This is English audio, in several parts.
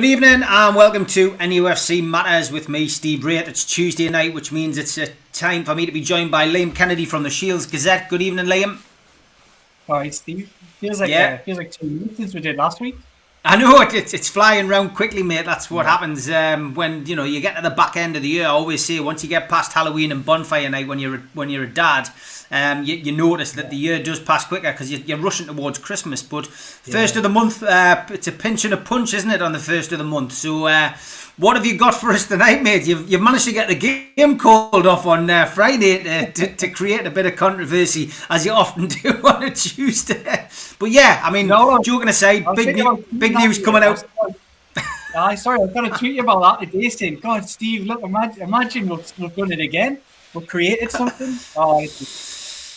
Good evening and welcome to NUFC Matters with me, Steve Wraith. It's Tuesday night, which means it's a time for me to be joined by Liam Kennedy from the Shields Gazette. Good evening, Liam. Hi, Steve. Feels like Yeah. uh, feels like two minutes since we did last week. I know it, it's, it's flying round quickly, mate. That's what happens um, when you know you get to the back end of the year. I always say once you get past Halloween and bonfire night, when you're a, when you're a dad, um, you, you notice that the year does pass quicker because you're, you're rushing towards Christmas. But first of the month, uh, it's a pinch and a punch, isn't it? On the first of the month. So, uh, what have you got for us tonight, mate? You've, you've managed to get the game called off on uh, Friday to, to, to create a bit of controversy, as you often do on a Tuesday. But yeah, I mean, No, joking aside, big new, big news coming out. I sorry, I was going to tweet you about that today, saying, "God, Steve, look, imagine, imagine we've, we've done it again. We've created something." Oh, it's,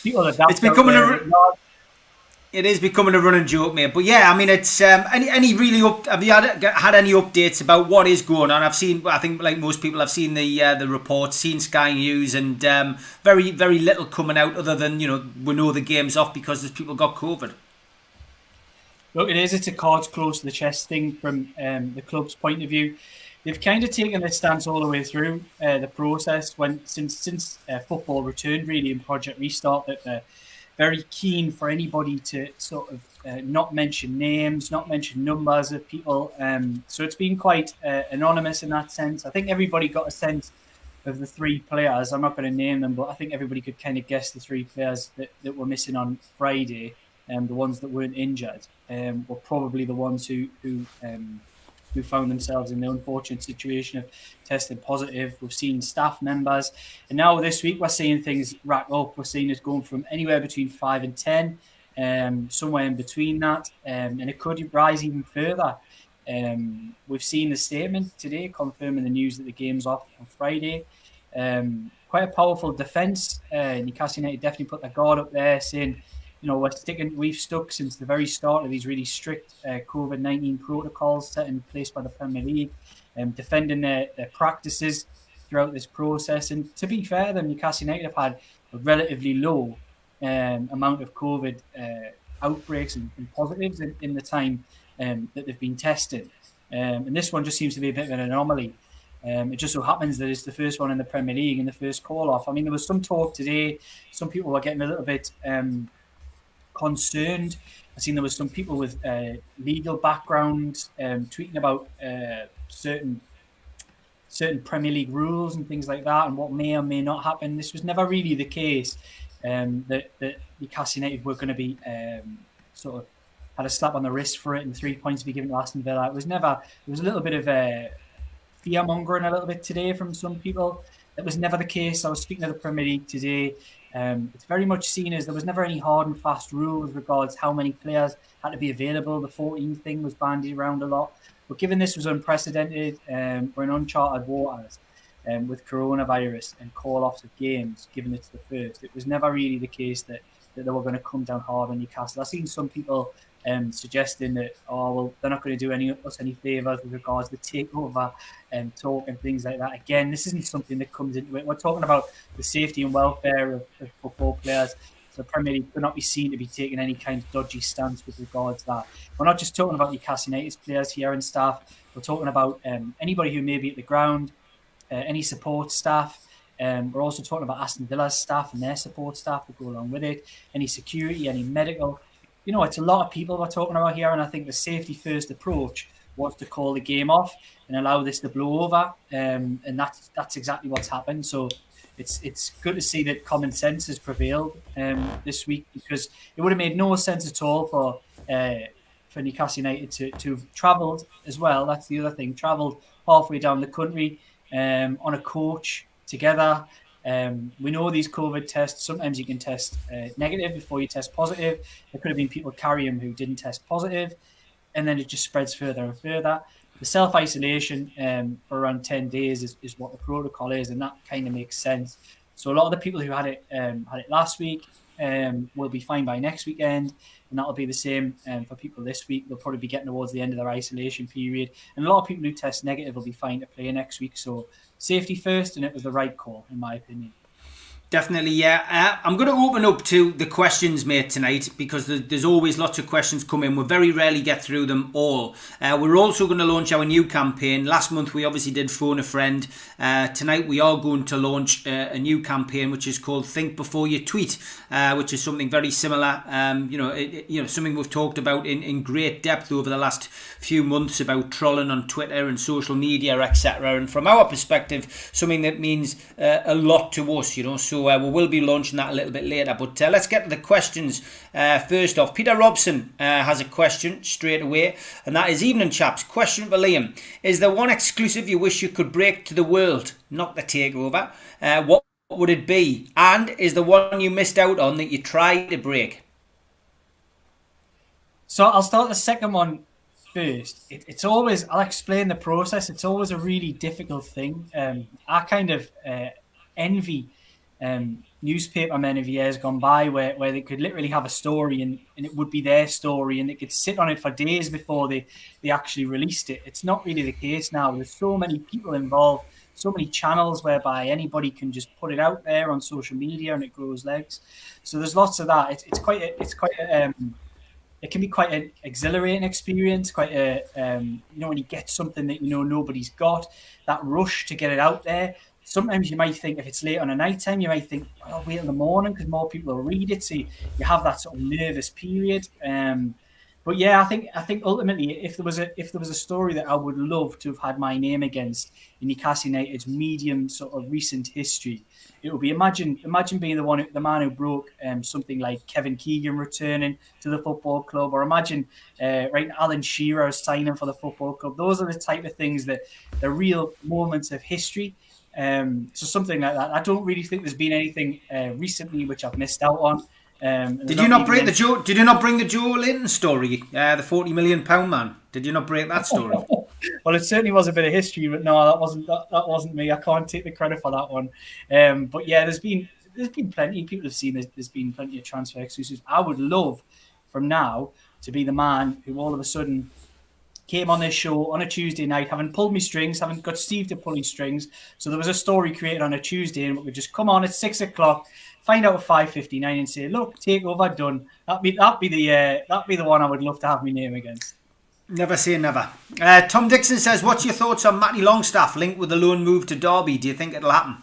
people adapt. It's becoming a. It is becoming a running joke, mate. But yeah, I mean, it's um, any any really up. Have you had, had any updates about what is going on? I've seen. I think like most people, I've seen the uh, the reports, seen Sky News, and um, very very little coming out other than you know we know the game's off because there's people got COVID. Look, it is. It's a cards close to the chest thing from um, the club's point of view. They've kind of taken this stance all the way through uh, the process when since since uh, football returned really in Project Restart that they're very keen for anybody to sort of uh, not mention names, not mention numbers of people. Um, so it's been quite uh, anonymous in that sense. I think everybody got a sense of the three players. I'm not going to name them, but I think everybody could kind of guess the three players that, that were missing on Friday. Um, the ones that weren't injured um, were probably the ones who who um, who found themselves in the unfortunate situation of testing positive. We've seen staff members, and now this week we're seeing things rack up. We're seeing it going from anywhere between five and ten, um, somewhere in between that, um, and it could rise even further. Um, we've seen the statement today confirming the news that the game's off on Friday. Um, quite a powerful defence. Uh, Newcastle United definitely put their guard up there, saying, you know, we're sticking, we've stuck since the very start of these really strict uh, COVID 19 protocols set in place by the Premier League, um, defending their, their practices throughout this process. And to be fair, them Newcastle United have had a relatively low um, amount of COVID uh, outbreaks and, and positives in, in the time um, that they've been tested. Um, and this one just seems to be a bit of an anomaly. Um, it just so happens that it's the first one in the Premier League and the first call off. I mean, there was some talk today. Some people were getting a little bit um, concerned. I've seen there was some people with uh, legal background um, tweeting about uh, certain certain Premier League rules and things like that, and what may or may not happen. This was never really the case. Um, that that Newcastle United were going to be um, sort of had a slap on the wrist for it, and three points to be given to Aston Villa. It was never. There was a little bit of a fear mongering a little bit today from some people. That was never the case. I was speaking to the Premier League today. Um, it's very much seen as there was never any hard and fast rule with regards how many players had to be available. The 14 thing was bandied around a lot. But given this was unprecedented, um, we're in uncharted waters um, with coronavirus and call offs of games, given it's the first. It was never really the case that, that they were going to come down hard on Newcastle. I've seen some people um, suggesting that, oh, well, they're not going to do any us any favours with regards to the takeover and talk and things like that. Again, this isn't something that comes into it. We're talking about the safety and welfare of, of football players. So the Premier League could not be seen to be taking any kind of dodgy stance with regards to that. We're not just talking about Newcastle United's players here and staff. We're talking about um, anybody who may be at the ground, uh, any support staff. Um, we're also talking about Aston Villa's staff and their support staff that go along with it. Any security, any medical. You know, it's a lot of people we're talking about here, and I think the safety first approach was to call the game off and allow this to blow over, um, and that's that's exactly what's happened. So it's it's good to see that common sense has prevailed um, this week because it would have made no sense at all for uh, for Newcastle United to, to have travelled as well. That's the other thing. Travelled halfway down the country um, on a coach together. Um, we know these COVID tests. Sometimes you can test uh, negative before you test positive. There could have been people carrying who didn't test positive, and then it just spreads further and further. The self isolation um, for around ten days is, is what the protocol is, and that kind of makes sense. So a lot of the people who had it um, had it last week um, will be fine by next weekend, and that'll be the same um, for people this week. They'll probably be getting towards the end of their isolation period, and a lot of people who test negative will be fine to play next week. So safety first, and it was the right call, in my opinion. Definitely, yeah. Uh, I'm going to open up to the questions, mate, tonight because there's, always lots of questions come in. We very rarely get through them all. Uh, we're also going to launch our new campaign. Last month we obviously did phone a friend. Uh, tonight we are going to launch uh, a new campaign which is called Think Before You Tweet, uh, which is something very similar. Um, you know, it- you know, something we've talked about in, in great depth over the last few months about trolling on Twitter and social media, etc. And from our perspective, something that means uh, a lot to us. You know, so uh, we will be launching that a little bit later. But uh, let's get to the questions uh, first off. Peter Robson uh, has a question straight away, and that is evening, chaps. Question for Liam: Is there one exclusive you wish you could break to the world? Not the takeover. Uh, what would it be? And is the one you missed out on that you tried to break? So I'll start the second one first. It, it's always I'll explain the process. It's always a really difficult thing. Um, I kind of uh, envy um, newspaper men of years gone by where, where they could literally have a story and, and it would be their story and they could sit on it for days before they, they actually released it. It's not really the case now. There's so many people involved, so many channels whereby anybody can just put it out there on social media and it grows legs. So there's lots of that. It's, it's quite a, it's quite a, um, it can be quite an exhilarating experience. Quite a um, you know when you get something that you know nobody's got, that rush to get it out there. Sometimes you might think if it's late on a night time, you might think, I'll wait in the morning because more people will read it. So you, you have that sort of nervous period. Um, but yeah, I think I think ultimately, if there was a if there was a story that I would love to have had my name against in Newcastle United's medium sort of recent history, it would be imagine imagine being the one the man who broke um, something like Kevin Keegan returning to the football club, or imagine uh, right Alan Shearer signing for the football club. Those are the type of things that the real moments of history. Um, so something like that. I don't really think there's been anything uh, recently which I've missed out on. Um, Did you not break the Joe? Did you not bring the Joelinton story, uh, the forty million pound man? Did you not break that story? Well, it certainly was a bit of history, but no, that wasn't that, that wasn't me. I can't take the credit for that one. Um, but yeah, there's been there's been plenty. People have seen there's, there's been plenty of transfer exclusives. I would love from now to be the man who all of a sudden came on this show on a Tuesday night, having pulled me strings, having got Steve to pull his strings. So there was a story created on a Tuesday, and we could just come on at six o'clock, find out at five fifty nine, and say, "Look, take over, done." That'd be that'd be the uh, that'd be the one I would love to have my name against. Never say never. Uh, Tom Dixon says, "What's your thoughts on Matty Longstaff linked with the loan move to Derby? Do you think it'll happen?"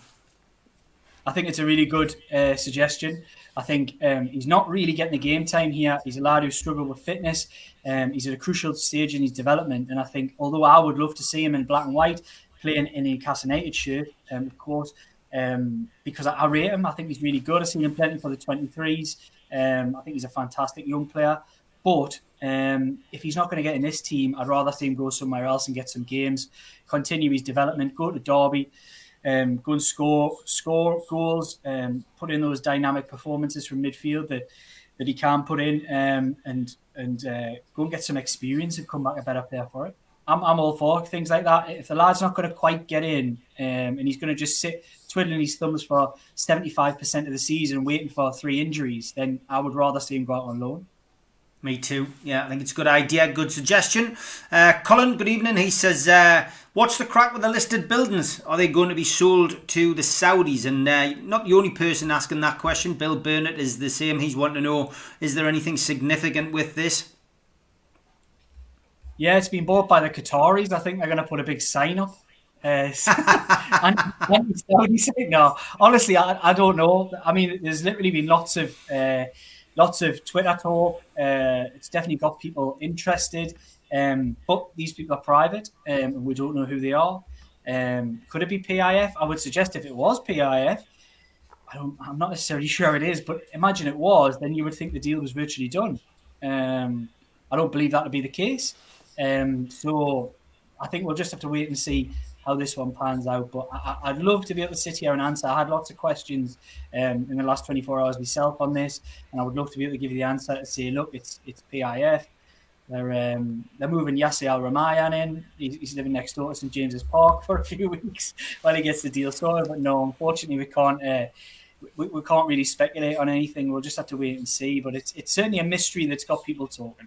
I think it's a really good uh, suggestion. I think um, he's not really getting the game time here. He's a lad who struggled with fitness. Um, he's at a crucial stage in his development, and I think although I would love to see him in black and white playing in a Newcastle United shirt, um, of course, um, because I, I rate him. I think he's really good. I've seen him plenty for the 23s. Um, I think he's a fantastic young player. But um, if he's not going to get in this team, I'd rather see him go somewhere else and get some games, continue his development, go to Derby, um, go and score score goals, um, put in those dynamic performances from midfield that that he can put in, um, and and uh, go and get some experience and come back a better player for it. I'm, I'm all for things like that. If the lad's not going to quite get in, um, and he's going to just sit twiddling his thumbs for 75% of the season, waiting for three injuries, then I would rather see him go out on loan. Me too. Yeah, I think it's a good idea. Good suggestion. Uh, Colin, good evening. He says, uh, "What's the crack with the listed buildings? Are they going to be sold to the Saudis?" And uh, not the only person asking that question. Bill Burnett is the same. He's wanting to know: Is there anything significant with this? Yeah, it's been bought by the Qataris. I think they're going to put a big sign up. Uh, and, and no, honestly, I, I don't know. I mean, there's literally been lots of uh, lots of Twitter talk. Uh, it's definitely got people interested, um, but these people are private, um, and we don't know who they are. Um, could it be PIF? I would suggest if it was PIF. I don't, I'm not necessarily sure it is, but imagine it was, then you would think the deal was virtually done. Um, I don't believe that to be the case. Um, so I think we'll just have to wait and see how this one pans out. But I, would love to be able to sit here and answer. I had lots of questions um, in the last 24 hours myself on this, and I would love to be able to give you the answer to say, look, it's it's PIF. They're um, they're moving Yasser Al Rumayyan in. He's, he's, living next door to St James's Park for a few weeks while he gets the deal sorted. But no, unfortunately, we can't. Uh, we, we can't really speculate on anything. We'll just have to wait and see. But it's it's certainly a mystery that's got people talking.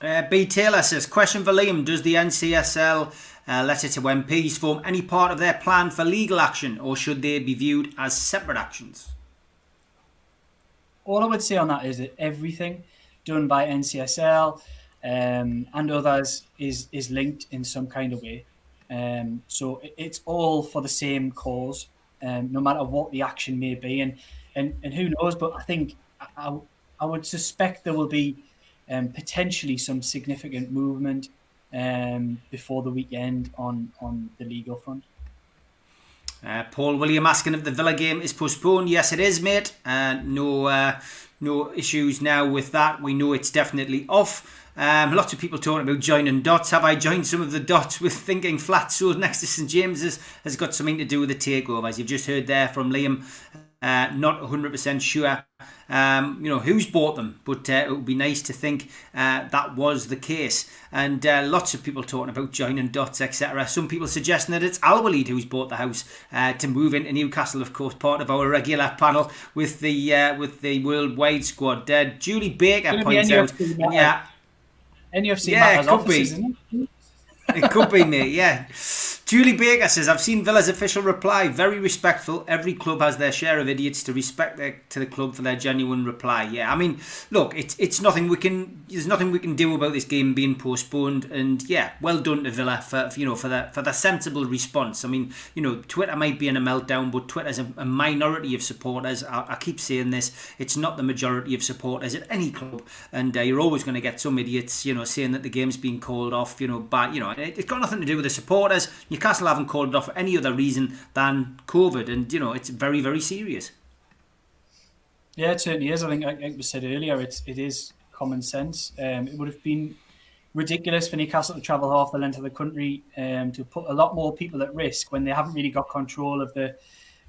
Uh, B Taylor says, question for Liam: Does the NCSL uh, letter to MPs form any part of their plan for legal action, or should they be viewed as separate actions? All I would say on that is that everything done by NCSL um, and others is is linked in some kind of way. Um, so it's all for the same cause, um, no matter what the action may be, and and, and who knows? But I think I, I would suspect there will be um, potentially some significant movement um, before the weekend on on the legal front. Uh, Paul William asking if the Villa game is postponed. Yes, it is, mate. Uh, no, uh, no issues now with that. We know it's definitely off. Um, lots of people talking about joining dots. Have I joined some of the dots with thinking flat so next to St James's has got something to do with the takeover? As you've just heard there from Liam, uh, not 100% sure, um, you know, who's bought them, but uh, it would be nice to think uh, that was the case. And uh, lots of people talking about joining dots, etc. Some people suggesting that it's Alwaleed who's bought the house uh, to move into Newcastle, of course, part of our regular panel with the uh, with the worldwide squad. Uh, Julie Baker points out, yeah. NFC yeah, it could be. It? it could be, mate. Yeah. Julie Baker says, I've seen Villa's official reply. Very respectful. Every club has their share of idiots to respect their, to the club for their genuine reply. Yeah, I mean, look, it's it's nothing we can. There's nothing we can do about this game being postponed. And yeah, well done to Villa for you know for the for the sensible response. I mean, you know, Twitter might be in a meltdown, but Twitter's a, a minority of supporters. I, I, keep saying this. It's not the majority of supporters at any club, and uh, you're always going to get some idiots, you know, saying that the game's being called off. You know, but you know, it, has got nothing to do with the supporters. You Newcastle haven't called it off for any other reason than COVID, and you know it's very very serious. Yeah, it certainly is. I think, like we said earlier, it's it is common sense. Um, it would have been ridiculous for Newcastle to travel half the length of the country um, to put a lot more people at risk when they haven't really got control of the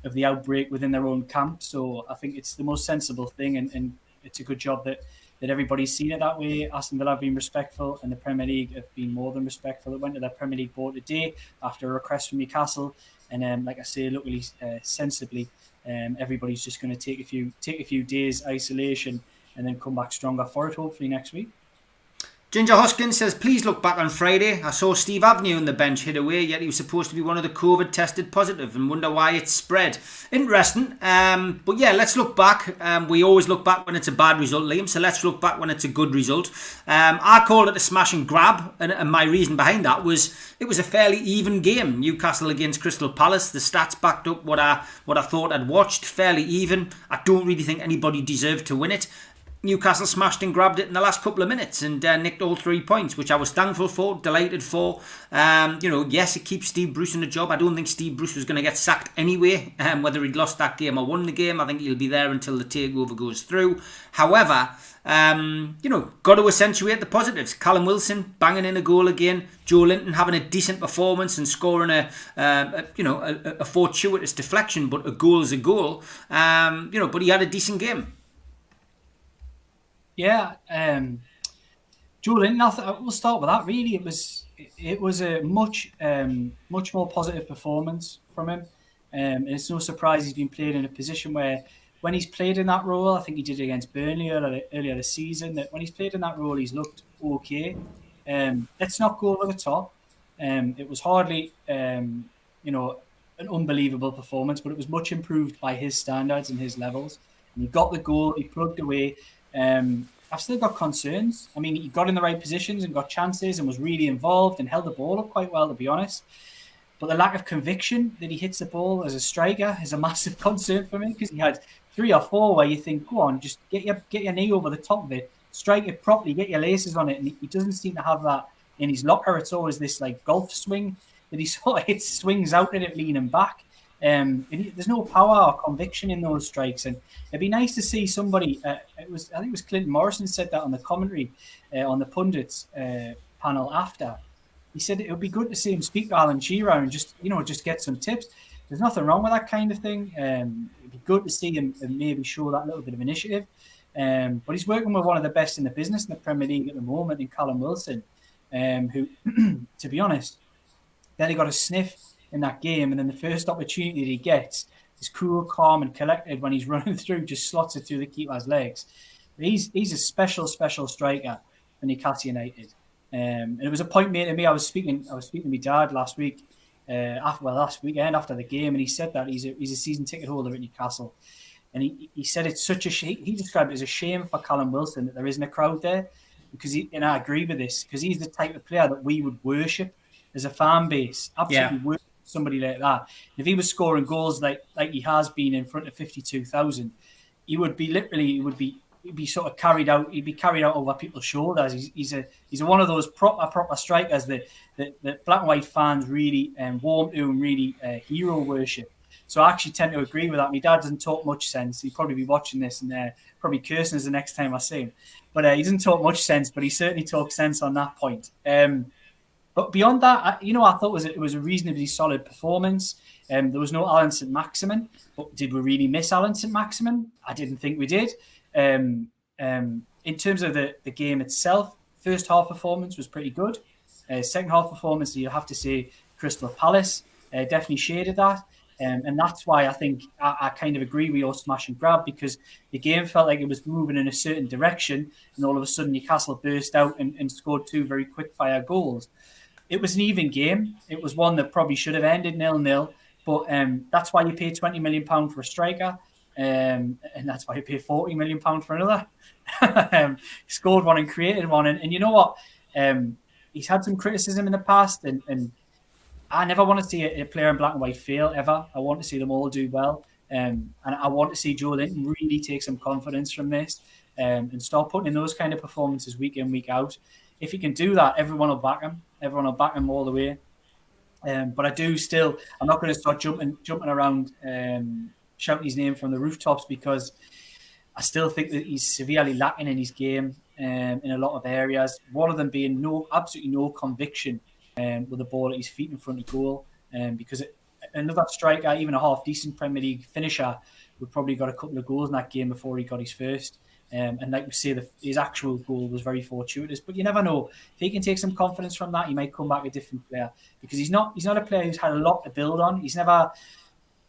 of the outbreak within their own camp. So I think it's the most sensible thing, and, and it's a good job that that everybody's seen it that way. Aston Villa have been respectful, and the Premier League have been more than respectful. It went to their Premier League board today after a request from Newcastle, and um, like I say, luckily, uh, sensibly, um, everybody's just going to take a few take a few days isolation and then come back stronger for it. Hopefully next week. Ginger Hoskins says, please look back on Friday. I saw Steve Avenue on the bench hit away, yet he was supposed to be one of the COVID tested positive and wonder why it spread. Interesting. Um, but yeah, let's look back. Um, we always look back when it's a bad result, Liam, so let's look back when it's a good result. Um, I called it a smash and grab, and, and my reason behind that was it was a fairly even game. Newcastle against Crystal Palace. The stats backed up what I what I thought I'd watched. Fairly even. I don't really think anybody deserved to win it. Newcastle smashed and grabbed it in the last couple of minutes and uh, nicked all three points, which I was thankful for, delighted for. Um, you know, yes, it keeps Steve Bruce in the job. I don't think Steve Bruce was going to get sacked anyway, um, whether he'd lost that game or won the game. I think he'll be there until the takeover goes through. However, um, you know, got to accentuate the positives. Callum Wilson banging in a goal again. Joelinton having a decent performance and scoring a, uh, a you know, a, a, fortuitous deflection, but a goal is a goal. Um, you know, but he had a decent game. Yeah, um, Julian, we'll start with that. Really, it was it was a much um, much more positive performance from him. Um, it's no surprise he's been playing in a position where, when he's played in that role, I think he did it against Burnley earlier, earlier this season. That when he's played in that role, he's looked okay. Um, let's not go over the top. Um, it was hardly, um, you know, an unbelievable performance, but it was much improved by his standards and his levels. And he got the goal, he plugged away, um, I've still got concerns. I mean, he got in the right positions and got chances and was really involved and held the ball up quite well, to be honest. But the lack of conviction that he hits the ball as a striker is a massive concern for me because he had three or four where you think, go on, just get your get your knee over the top of it, strike it properly, get your laces on it, and he doesn't seem to have that in his locker. It's always this like golf swing that he sort of hits, swings out at it, leaning back. Um, there's no power or conviction in those strikes, and it'd be nice to see somebody. Uh, it was I think it was Clinton Morrison said that on the commentary uh, on the pundits uh, panel after. He said it would be good to see him speak to Alan Shearer and just you know just get some tips. There's nothing wrong with that kind of thing. Um, it'd be good to see him and maybe show that little bit of initiative. Um, but he's working with one of the best in the business in the Premier League at the moment, in Callum Wilson, um, who, to be honest, then he got a sniff in that game. And then the first opportunity that he gets is cool, calm, and collected when he's running through, just slots it through the keeper's legs. He's he's a special, special striker for Newcastle United. Um, and it was a point made to me. I was speaking. I was speaking to my dad last week, uh, after well last weekend after the game, and he said that he's a he's a season ticket holder at Newcastle, and he, he said it's such a shame. He described it as a shame for Callum Wilson that there isn't a crowd there, because he and I agree with this because he's the type of player that we would worship as a fan base. Absolutely Yeah. worship somebody like that. If he was scoring goals like like he has been in front of fifty two thousand, he would be literally he would be he'd be sort of carried out he'd be carried out over people's shoulders. He's, he's a he's one of those proper proper strikers that that, that black and white fans really um, warm to and really uh, hero worship. So I actually tend to agree with that. My dad doesn't talk much sense. He'd probably be watching this and uh, probably cursing us the next time I see him. But uh, he doesn't talk much sense, but he certainly talks sense on that point. Um, but beyond that, I, you know, I thought it was a, it was a reasonably solid performance. Um, there was no Allan Saint-Maximin, but did we really miss Allan Saint-Maximin? I didn't think we did. Um, um, in terms of the, the game itself, first half performance was pretty good. Uh, second half performance, you have to say, Crystal Palace uh, definitely shaded that. Um, and that's why I think I, I kind of agree with your smash and grab because the game felt like it was moving in a certain direction, and all of a sudden Newcastle burst out and, and scored two very quick fire goals. It was an even game. It was one that probably should have ended nil nil, but um, that's why you pay twenty million pound for a striker, um, and that's why you pay forty million pound for another. um, scored one and created one, and, and you know what? Um, he's had some criticism in the past, and, and I never want to see a, a player in black and white fail ever. I want to see them all do well. Um, and I want to see Joelinton really take some confidence from this um, and start putting in those kind of performances week in, week out. If he can do that, everyone will back him. Everyone will back him all the way. Um, but I do still, I'm not going to start jumping jumping around, um, shouting his name from the rooftops because I still think that he's severely lacking in his game um, in a lot of areas. One of them being no, absolutely no conviction um, with the ball at his feet in front of goal. Um, because it, another striker, even a half decent Premier League finisher, would probably got a couple of goals in that game before he got his first. Um, and like we say, the, his actual goal was very fortuitous. But you never know if he can take some confidence from that, he might come back a different player because he's not he's not a player who's had a lot to build on. He's never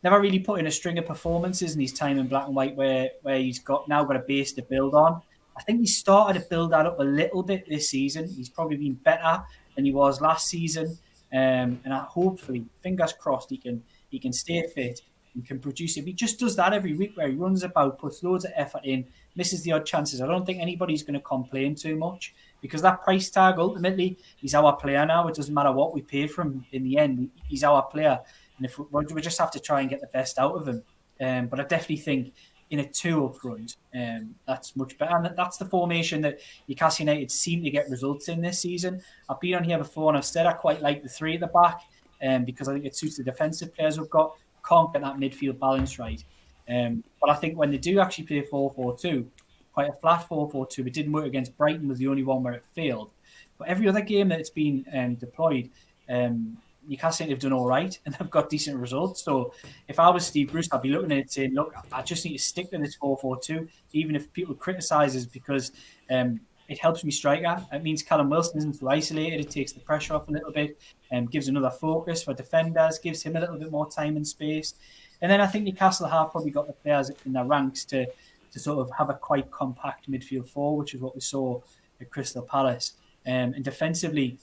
never really put in a string of performances in his time in black and white where where he's got now got a base to build on. I think he started to build that up a little bit this season. He's probably been better than he was last season, um, and I, hopefully, fingers crossed, he can he can stay fit and can produce. If he just does that every week, where he runs about, puts loads of effort in, misses the odd chances, I don't think anybody's going to complain too much because that price tag ultimately he's our player now. It doesn't matter what we paid for him in the end. He's our player, and if we, we just have to try and get the best out of him. Um, but I definitely think in a two up front, um, that's much better. And that's the formation that Newcastle United seem to get results in this season. I've been on here before and I've said I quite like the three at the back um, because I think it suits the defensive players we've got. Can't get that midfield balance right. Um, but I think when they do actually play 4 4 2, quite a flat 4 4 2, it didn't work against Brighton, was the only one where it failed. But every other game that it's been um, deployed, um, they've done all right and they've got decent results. So if I was Steve Bruce, I'd be looking at it saying, look, I just need to stick to this 4 4 2, even if people criticise us because um, it helps me striker. It means Callum Wilson isn't too isolated. It takes the pressure off a little bit and gives another focus for defenders, gives him a little bit more time and space. And then I think Newcastle have probably got the players in their ranks to, to sort of have a quite compact midfield four, which is what we saw at Crystal Palace. Um, and defensively,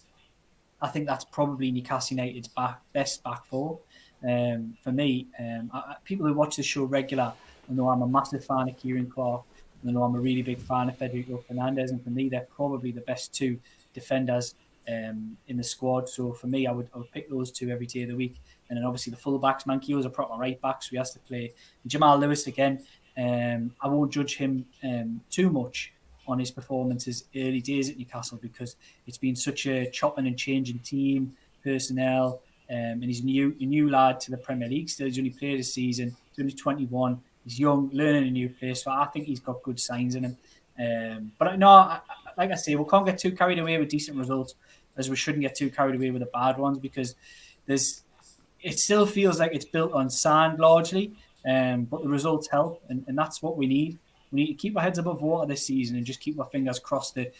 I think that's probably Newcastle United's back, best back four. Um, for me, um, I, people who watch the show regular I know I'm a massive fan of Ciaran Clark. I know I'm a really big fan of Federico Fernandez, and for me, they're probably the best two defenders um, in the squad. So for me, I would, I would pick those two every day of the week. And then obviously the full backs, Manquillo's a proper right back, so he has to play. Jamal Lewis again. Um, I won't judge him um, too much on his performances early days at Newcastle because it's been such a chopping and changing team, personnel, um, and he's new a new lad to the Premier League. Still, he's only played a season. He's only 21. He's young, learning a new place. So I think he's got good signs in him. Um, but no, I, like I say, we can't get too carried away with decent results, as we shouldn't get too carried away with the bad ones because there's. It still feels like it's built on sand largely, um, but the results help, and, and that's what we need. We need to keep our heads above water this season and just keep our fingers crossed that,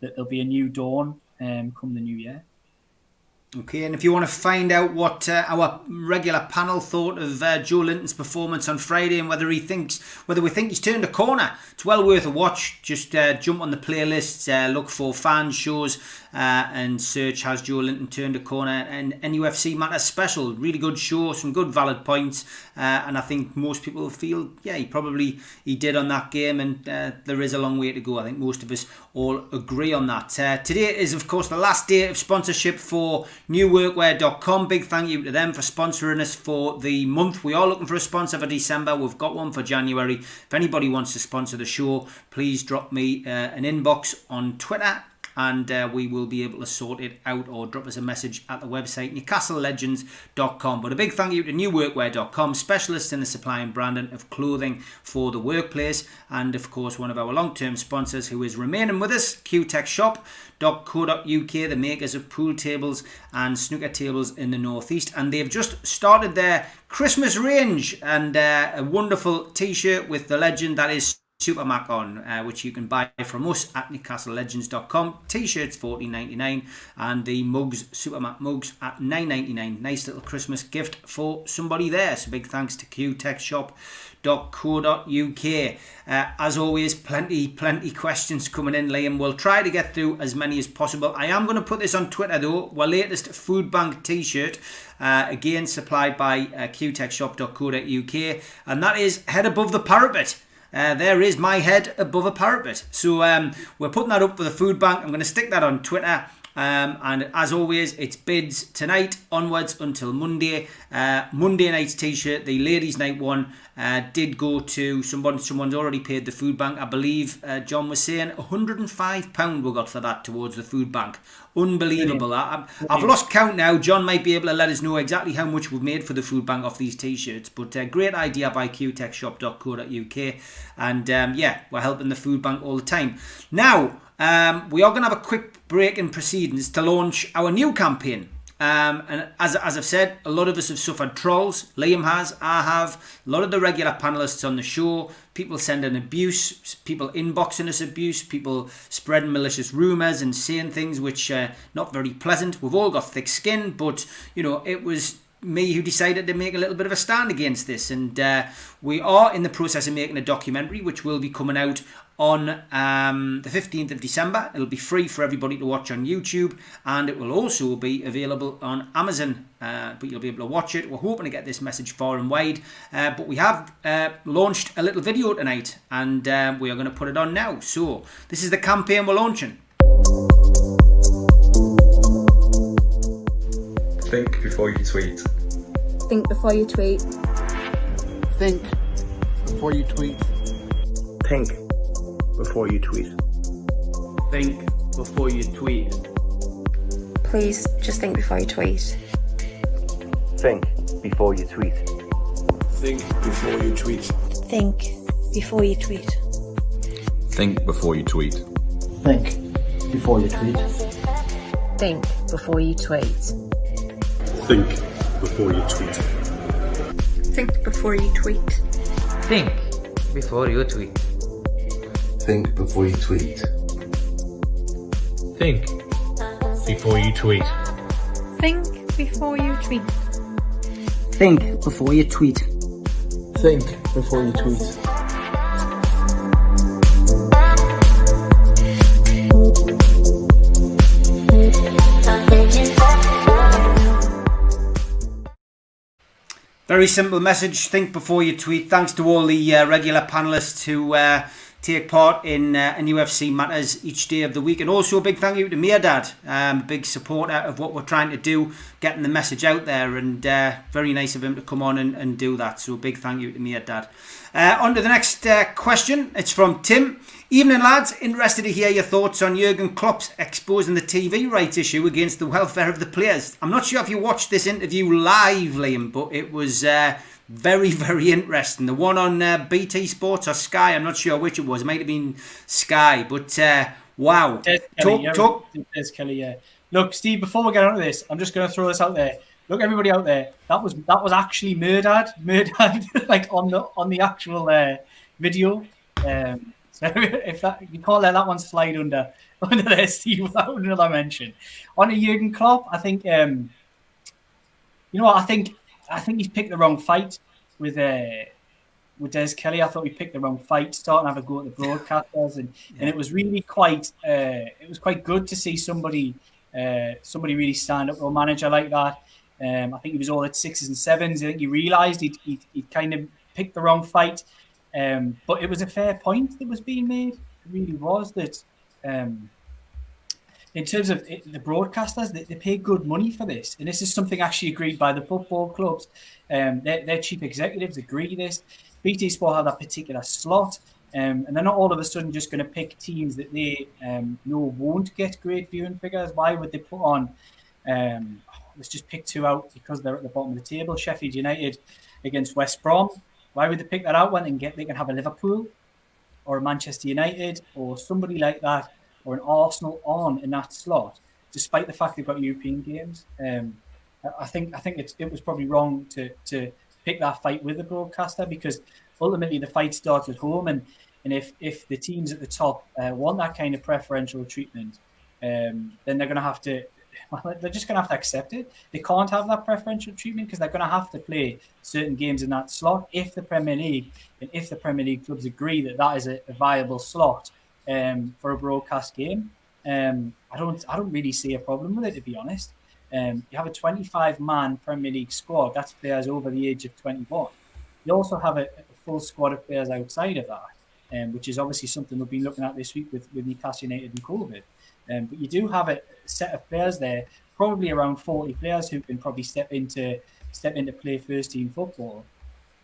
that there'll be a new dawn um, come the new year. Okay, and if you want to find out what uh, our regular panel thought of uh, Joelinton's performance on Friday and whether he thinks whether we think he's turned a corner, it's well worth a watch. Just uh, jump on the playlists, uh, look for fan shows, uh, and search "Has Joelinton turned a corner?" and NUFC Matters special. Really good show, some good valid points, uh, and I think most people feel yeah he probably he did on that game, and there is a long way to go. I think most of us all agree on that. today is of course the last day of sponsorship for newworkwear.com. Big thank you to them for sponsoring us for the month. We are looking for a sponsor for December. We've got one for January. If anybody wants to sponsor the show, please drop me uh, an inbox on Twitter and uh, we will be able to sort it out or drop us a message at the website newcastlelegends.com. But a big thank you to newworkwear.com, specialists in the supply and branding of clothing for the workplace, and of course, one of our long term sponsors who is remaining with us, QTech Shop.co.uk, the makers of pool tables and snooker tables in the northeast, and they've just started their Christmas range and uh, a wonderful t shirt with the legend that is Supermac on, uh, which you can buy from us at newcastlelegends.com. T-shirts fourteen ninety nine, and the mugs, Supermac mugs at nine ninety nine. Nice little Christmas gift for somebody there. So big thanks to qtechshop.co.uk. Uh, as always, plenty, plenty questions coming in, Liam. We'll try to get through as many as possible. I am going to put this on Twitter though. Our latest food bank T-shirt, uh, again supplied by uh, qtechshop.co.uk, and that is head above the parapet. Uh, there is my head above a parapet. So um, we're putting that up for the food bank. I'm going to stick that on Twitter. Um, and as always, it's bids tonight onwards until Monday. Uh, Monday night's t-shirt, the ladies' night one, uh, did go to someone. Someone's already paid the food bank. I believe uh, John was saying 105 pound we got for that towards the food bank. Unbelievable. I, have lost count now. John might be able to let us know exactly how much we've made for the food bank off these t-shirts. But uh, great idea by qtechshop.co.uk. And um, yeah, we're helping the food bank all the time. Now. Um, we are going to have a quick break in proceedings to launch our new campaign. Um, and as, as I've said, a lot of us have suffered trolls. Liam has, I have. A lot of the regular panelists on the show, people sending abuse, people inboxing us abuse, people spreading malicious rumours and saying things which are not very pleasant. We've all got thick skin, but you know, it was me who decided to make a little bit of a stand against this. And uh, we are in the process of making a documentary which will be coming out on um, the 15th of December. It'll be free for everybody to watch on YouTube and it will also be available on Amazon. Uh, but you'll be able to watch it. We're hoping to get this message far and wide. Uh, but we have uh, launched a little video tonight and uh, we are going to put it on now. So this is the campaign we're launching. Think before you tweet. Think before you tweet. Think before you tweet. Think before you tweet. Think before you tweet. Please just think before you tweet. Think before you tweet. Think before you tweet. Think before you tweet. Think before you tweet. Think before you tweet. Think before you tweet. Think before you tweet. Think before you tweet. Think before you tweet. Think before you tweet. Think before you tweet. Think before you tweet. Think before you tweet. Think before you tweet. Very simple message. Think before you tweet. Thanks to all the uh, regular panelists who uh, take part in uh, UFC matters each day of the week. And also a big thank you to Mirdad, um, a big supporter of what we're trying to do, getting the message out there. And uh, very nice of him to come on and, and do that. So a big thank you to Mirdad. Uh, on to the next uh, question. It's from Tim. Evening, lads. Interested to hear your thoughts on Jurgen Klopp's exposing the TV rights issue against the welfare of the players. I'm not sure if you watched this interview live, Liam, but it was uh, very, very interesting. The one on uh, BT Sports or Sky, I'm not sure which it was. It might have been Sky, but uh, wow. Des Kelly, talk, yeah, talk. Des Kelly, yeah. Look, Steve, before we get on to this, I'm just going to throw this out there look everybody out there that was that was actually Mirdad Mirdad like on the on the actual uh, video um, so if that you can't let that one slide under under there, Steve, without another mention. On a Jurgen Klopp, I think, um, you know what, I think I think he's picked the wrong fight with uh, with Des Kelly. I thought he picked the wrong fight, starting to have a go at the broadcasters, and, yeah. and it was really quite uh, it was quite good to see somebody uh, somebody really stand up to a manager like that. Um, I think he was all at sixes and sevens. I think he realised he'd, he'd, he'd, kind of picked the wrong fight, um, but it was a fair point that was being made. It really was that. Um, in terms of it, the broadcasters, they, they, pay good money for this, and this is something actually agreed by the football clubs. Um, their, their chief executives agree this. BT Sport have that particular slot, um, and they're not all of a sudden just going to pick teams that they um, know won't get great viewing figures. Why would they put on? Um, let's just pick two out because they're at the bottom of the table. Sheffield United against West Brom. Why would they pick that out when they can get they can have a Liverpool or a Manchester United or somebody like that or an Arsenal on in that slot, despite the fact they've got European games? Um, I think I think it was probably wrong to to pick that fight with the broadcaster because ultimately the fight starts at home and and if if the teams at the top uh, want that kind of preferential treatment, um, then they're going to have to. Well, they're just going to have to accept it. They can't have that preferential treatment because they're going to have to play certain games in that slot. If the Premier League and if the Premier League clubs agree that that is a, a viable slot um, for a broadcast game, um, I don't I don't really see a problem with it to be honest. Um, you have a 25 man Premier League squad, that's players over the age of 21. You also have a, a full squad of players outside of that, um, which is obviously something we've been looking at this week with, with Newcastle United and COVID. Um, but you do have a set of players there, probably around 40 players who can probably step into step into play first team football.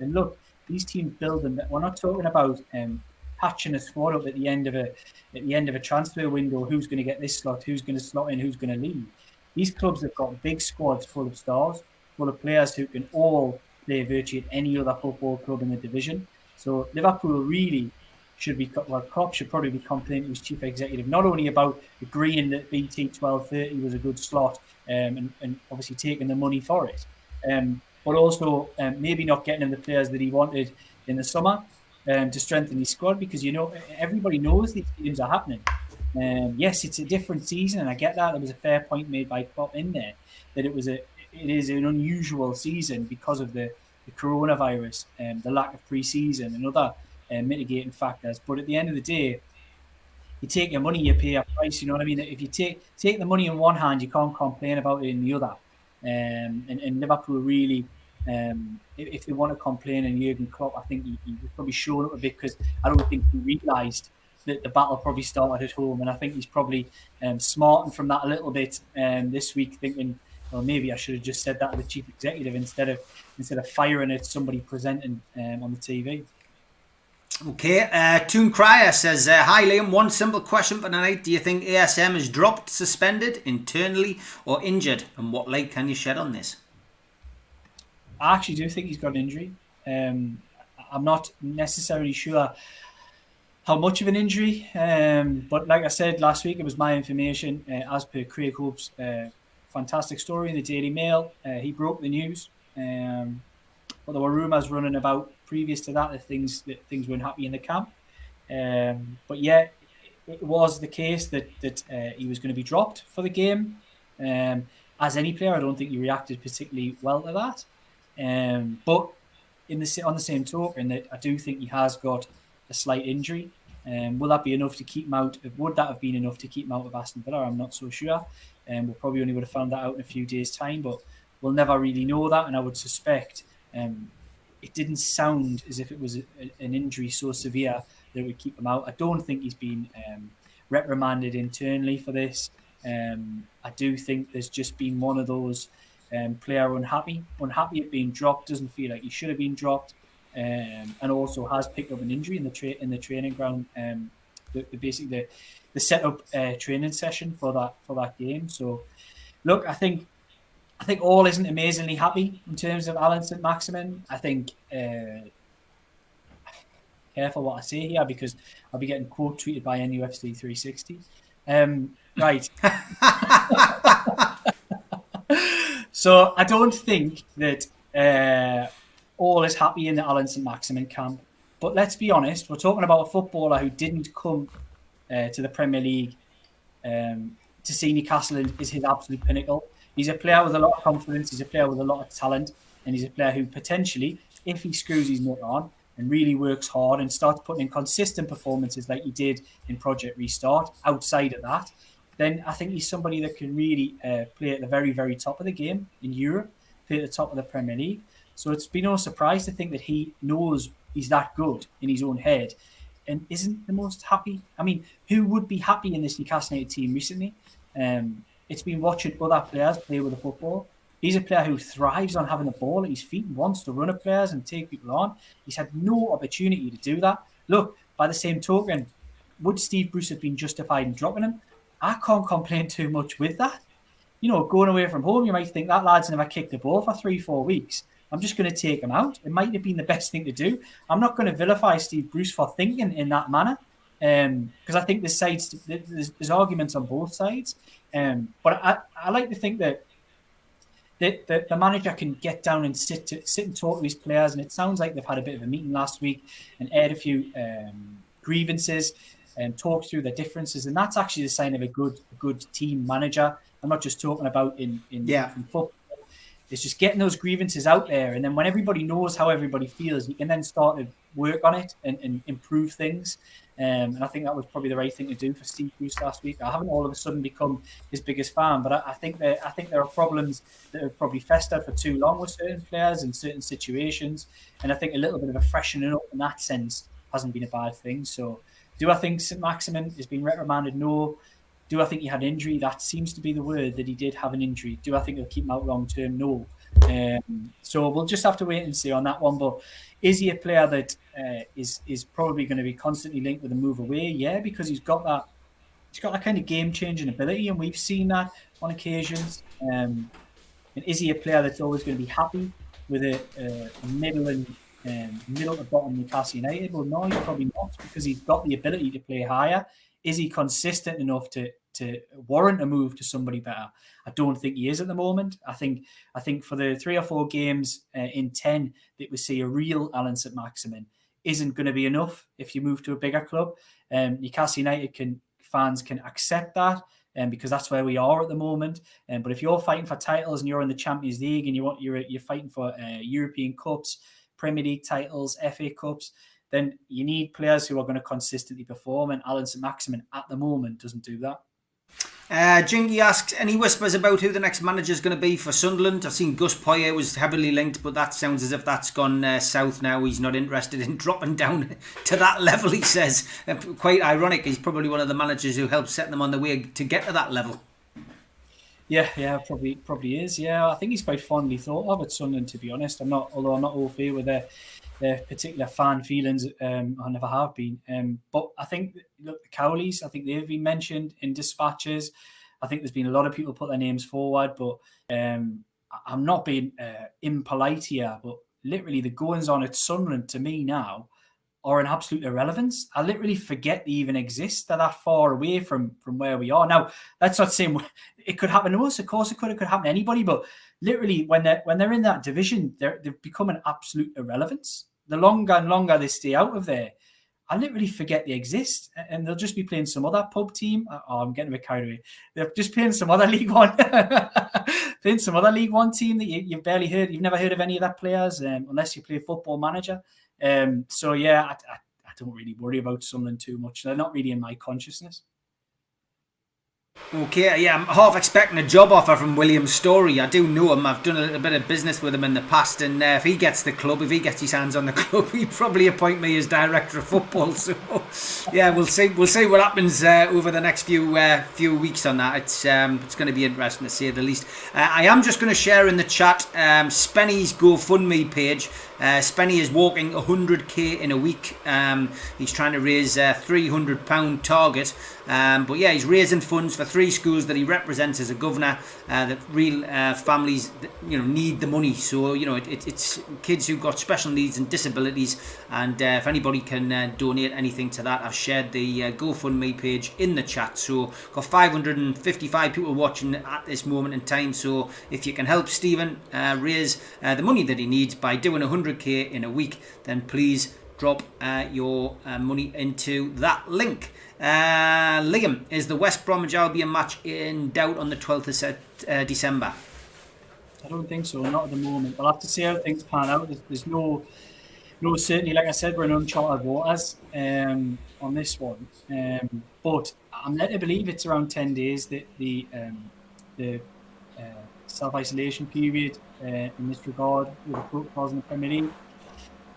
And look, these teams build them. We're not talking about um, patching a squad up at the end of a at the end of a transfer window. Who's going to get this slot? Who's going to slot in? Who's going to leave? These clubs have got big squads full of stars, full of players who can all play virtually at any other football club in the division. So Liverpool really should be, well, Klopp should probably be complaining to his chief executive, not only about agreeing that BT 1230 was a good slot um, and, and, obviously taking the money for it, um, but also um, maybe not getting him the players that he wanted in the summer um, to strengthen his squad because, you know, everybody knows these games are happening. Um, yes, it's a different season, and I get that. There was a fair point made by Klopp in there that it was a it is an unusual season because of the, the coronavirus and um, the lack of preseason and other uh, mitigating factors. But at the end of the day, you take your money, you pay a price. You know what I mean? If you take take the money in one hand, you can't complain about it in the other. Um, and, and Liverpool really, um, if, if, they want to complain, and Jurgen Klopp, I think he, probably showing up a bit because I don't think he realised that the battle probably started at home, and I think he's probably um, from that a little bit um, this week, thinking, well, maybe I should have just said that to the chief executive instead of instead of firing at somebody presenting um, on the TV. Okay, uh, Toon Crier says, uh, Hi Liam, one simple question for tonight. Do you think ASM is dropped, suspended, internally, or injured? And what light can you shed on this? I actually do think he's got an injury. Um, I'm not necessarily sure how much of an injury. Um, but like I said last week, it was my information uh, as per Craig Hope's uh, fantastic story in the Daily Mail. Uh, he broke the news, um, but there were rumours running about previous to that that things that things weren't happy in the camp. Um, but yeah, it was the case that that uh, he was going to be dropped for the game. Um, as any player, I don't think he reacted particularly well to that. Um, but in the on the same token, that I do think he has got a slight injury. Um, will that be enough to keep him out? Would that have been enough to keep him out of Aston Villa? I'm not so sure. Um, we'll probably only would have found that out in a few days' time, but we'll never really know that. And I would suspect um, it didn't sound as if it was a, an injury so severe that would keep him out. I don't think he's been um, reprimanded internally for this. Um, I do think there's just been one of those um, player unhappy, unhappy at being dropped, doesn't feel like he should have been dropped um, and also has picked up an injury in the tra- in the training ground. Um, the, the basically the the setup uh, training session for that for that game. So, look, I think I think all isn't amazingly happy in terms of Allan Saint-Maximin. I think. Uh, careful what I say here because I'll be getting quote tweeted by NUFC 360. Um, right. so I don't think that uh, all is happy in the Allan Saint-Maximin camp. But let's be honest, we're talking about a footballer who didn't come uh, to the Premier League Um, to see Newcastle is his absolute pinnacle. He's a player with a lot of confidence. He's a player with a lot of talent, and he's a player who potentially, if he screws his nut on and really works hard and starts putting in consistent performances like he did in Project Restart, outside of that, then I think he's somebody that can really uh, play at the very, very top of the game in Europe, play at the top of the Premier League. So it's been no surprise to think that he knows he's that good in his own head and isn't the most happy. I mean, who would be happy in this Newcastle team recently? Um, it's been watching other players play with the football. He's a player who thrives on having the ball at his feet and wants to run at players and take people on. He's had no opportunity to do that. Look, by the same token, would Steve Bruce have been justified in dropping him? I can't complain too much with that. You know, going away from home, you might think that lad's never kicked the ball for three, four weeks. I'm just going to take him out. It might have been the best thing to do. I'm not going to vilify Steve Bruce for thinking in that manner because um, I think there's sides, there's, there's, arguments on both sides. Um, but I, I like to think that the, the, the, manager can get down and sit to, sit and talk to his players, and it sounds like they've had a bit of a meeting last week and aired a few um, grievances and talk through the differences, and that's actually the sign of a good a good team manager. I'm not just talking about in in, yeah. in football it's just getting those grievances out there. And then when everybody knows how everybody feels, you can then start to work on it and, and improve things. Um, and I think that was probably the right thing to do for Steve Bruce last week. I haven't all of a sudden become his biggest fan, but I, I think that I think there are problems that have probably festered for too long with certain players in certain situations. And I think a little bit of a freshening up in that sense hasn't been a bad thing. So do I think Saint-Maximin has been reprimanded? No. Do I think he had injury? That seems to be the word that he did have an injury. Do I think he'll keep him out long term? No. Um, so we'll just have to wait and see on that one. But is he a player that uh, is is probably going to be constantly linked with a move away? Yeah, because he's got that he's got that kind of game changing ability, and we've seen that on occasions. Um, and is he a player that's always going to be happy with a, a middle and um, middle to bottom Newcastle United? Well, no, he's probably not because he's got the ability to play higher. Is he consistent enough to to warrant a move to somebody better. I don't think he is at the moment. I think I think for the three or four games uh, in ten that we see a real Allan Saint-Maximin isn't going to be enough if you move to a bigger club. Um, Newcastle United can fans can accept that. Um, because that's where we are at the moment. Um, but if you're fighting for titles and you're in the Champions League and you want you're you're fighting for uh, European cups, Premier League titles, FA cups, then you need players who are going to consistently perform. And Allan Saint-Maximin at the moment doesn't do that. Uh, Jingy asks, any whispers about who the next manager is going to be for Sunderland? I've seen Gus Poyet was heavily linked, but that sounds as if that's gone uh, south now. He's not interested in dropping down to that level, he says. Uh, quite ironic. He's probably one of the managers who helped set them on the way to get to that level. Yeah, yeah, probably probably is. Yeah, I think he's quite fondly thought of at Sunderland, to be honest. I'm not, although I'm not all fair with their, their particular fan feelings. Um, I never have been. Um, but I think look, the Cowleys, I think they've been mentioned in dispatches. I think there's been a lot of people put their names forward, but um, I'm not being uh, impolite here, but literally the goings on at Sunderland to me now are an absolute irrelevance. I literally forget they even exist. They're that far away from from where we are now. That's not saying it could happen to us. Of course, it could. It could happen to anybody. But literally, when they're when they're in that division, they're, they've become an absolute irrelevance. The longer and longer they stay out of there, I literally forget they exist, and they'll just be playing some other pub team. Oh, I'm getting a bit carried away. They're just playing some other League One, playing some other League One team that you, have barely heard. You've never heard of any of that players, um, unless you play Football Manager. Um, so yeah, I, I, I, don't really worry about Sunderland too much. They're not really in my consciousness. Okay, yeah, I'm half expecting a job offer from William Storey. I do know him. I've done a little bit of business with him in the past, and uh, if he gets the club, if he gets his hands on the club, he'd probably appoint me as director of football. So, yeah, we'll see. We'll see what happens uh, over the next few uh, few weeks on that. It's um, it's going to be interesting to say the least. Uh, I am just going to share in the chat um, Spenny's GoFundMe page. Uh, Spenny is walking 100k in a week. Um, he's trying to raise a 300 pound target. Um, but yeah, he's raising funds for three schools that he represents as a governor. Uh, that real uh, families, you know, need the money. So you know, it, it, it's kids who've got special needs and disabilities. And uh, if anybody can uh, donate anything to that, I've shared the uh, GoFundMe page in the chat. So got 555 people watching at this moment in time. So if you can help Stephen uh, raise the money that he needs by doing 100k in a week, then please drop uh, your uh, money into that link. Uh, Liam, is the West Bromwich Albion match in doubt on the 12th of Sep- uh, December? I don't think so, not at the moment. We'll have to see how things pan out. There's, there's no no certainty. Like I said, we're in uncharted waters um, on this one. Um, but I'm led to believe it's around 10 days that the um, the self isolation period uh, in this regard with the protocols in the Premier League.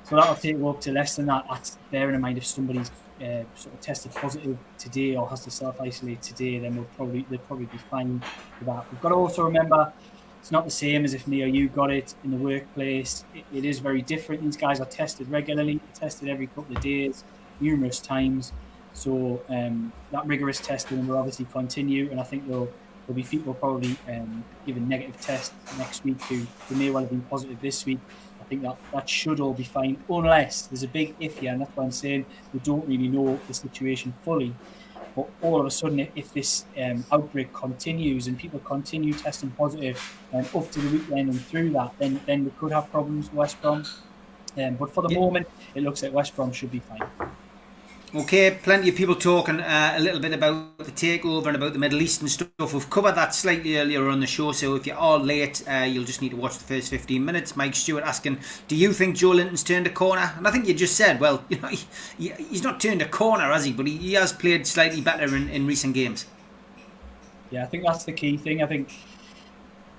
So that'll take up to less than that. That's bearing in mind if somebody's uh, sort of tested positive today or has to self isolate today, then we'll probably they'll probably be fine for that. We've got to also remember it's not the same as if me or you got it in the workplace. It, it is very different. These guys are tested regularly, tested every couple of days, numerous times. So um, that rigorous testing will obviously continue, and I think there'll, there'll be people probably um, giving negative tests next week who, who may well have been positive this week. I think that that should all be fine, unless there's a big if here, and that's why I'm saying we don't really know the situation fully. But all of a sudden, if this um, outbreak continues and people continue testing positive um, up to the weekend and through that, then then we could have problems with West Brom. Um, but for the moment, it looks like West Brom should be fine. Okay, plenty of people talking uh, a little bit about the takeover and about the Middle East and stuff. We've covered that slightly earlier on the show, so if you're all late, uh, you'll just need to watch the first 15 minutes. Mike Stewart asking, Do you think Joelinton's turned a corner? And I think you just said, Well, you know, he, he's not turned a corner, has he? But he, he has played slightly better in, in recent games. Yeah, I think that's the key thing. I think,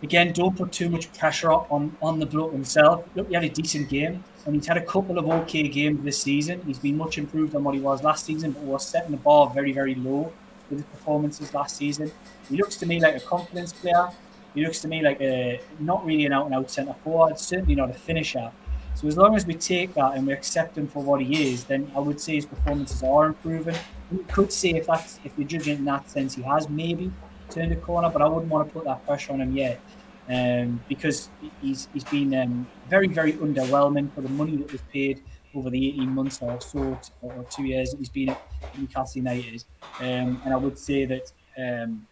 again, don't put too much pressure on, on the bloke himself. Look, he had a decent game and he's had a couple of okay games this season. He's been much improved on what he was last season, but was setting the bar very, very low with his performances last season. He looks to me like a confidence player. He looks to me like a not really an out and out centre forward, certainly not a finisher. So as long as we take that and we accept him for what he is, then I would say his performances are improving. We could say if that's if you're judging in that sense, he has maybe turned a corner, but I wouldn't want to put that pressure on him yet um, because he's he's been um, very very underwhelming for the money that was paid over the 18 months or so or two years that he's been at Newcastle United, um, and I would say that um,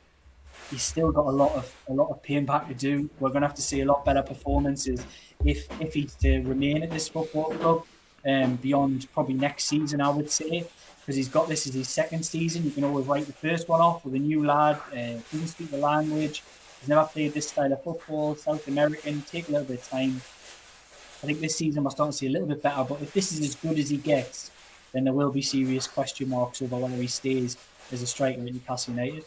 he's still got a lot of a lot of paying back to do. We're going to have to see a lot better performances if if he's to remain at this football club um, beyond probably next season. I would say because he's got this as his second season. You can always write the first one off with a new lad, uh, doesn't speak the language He's never played this style of football, South American, take a little bit of time. I think this season we're starting to see a little bit better, but if this is as good as he gets, then there will be serious question marks over whether he stays as a striker at Newcastle United.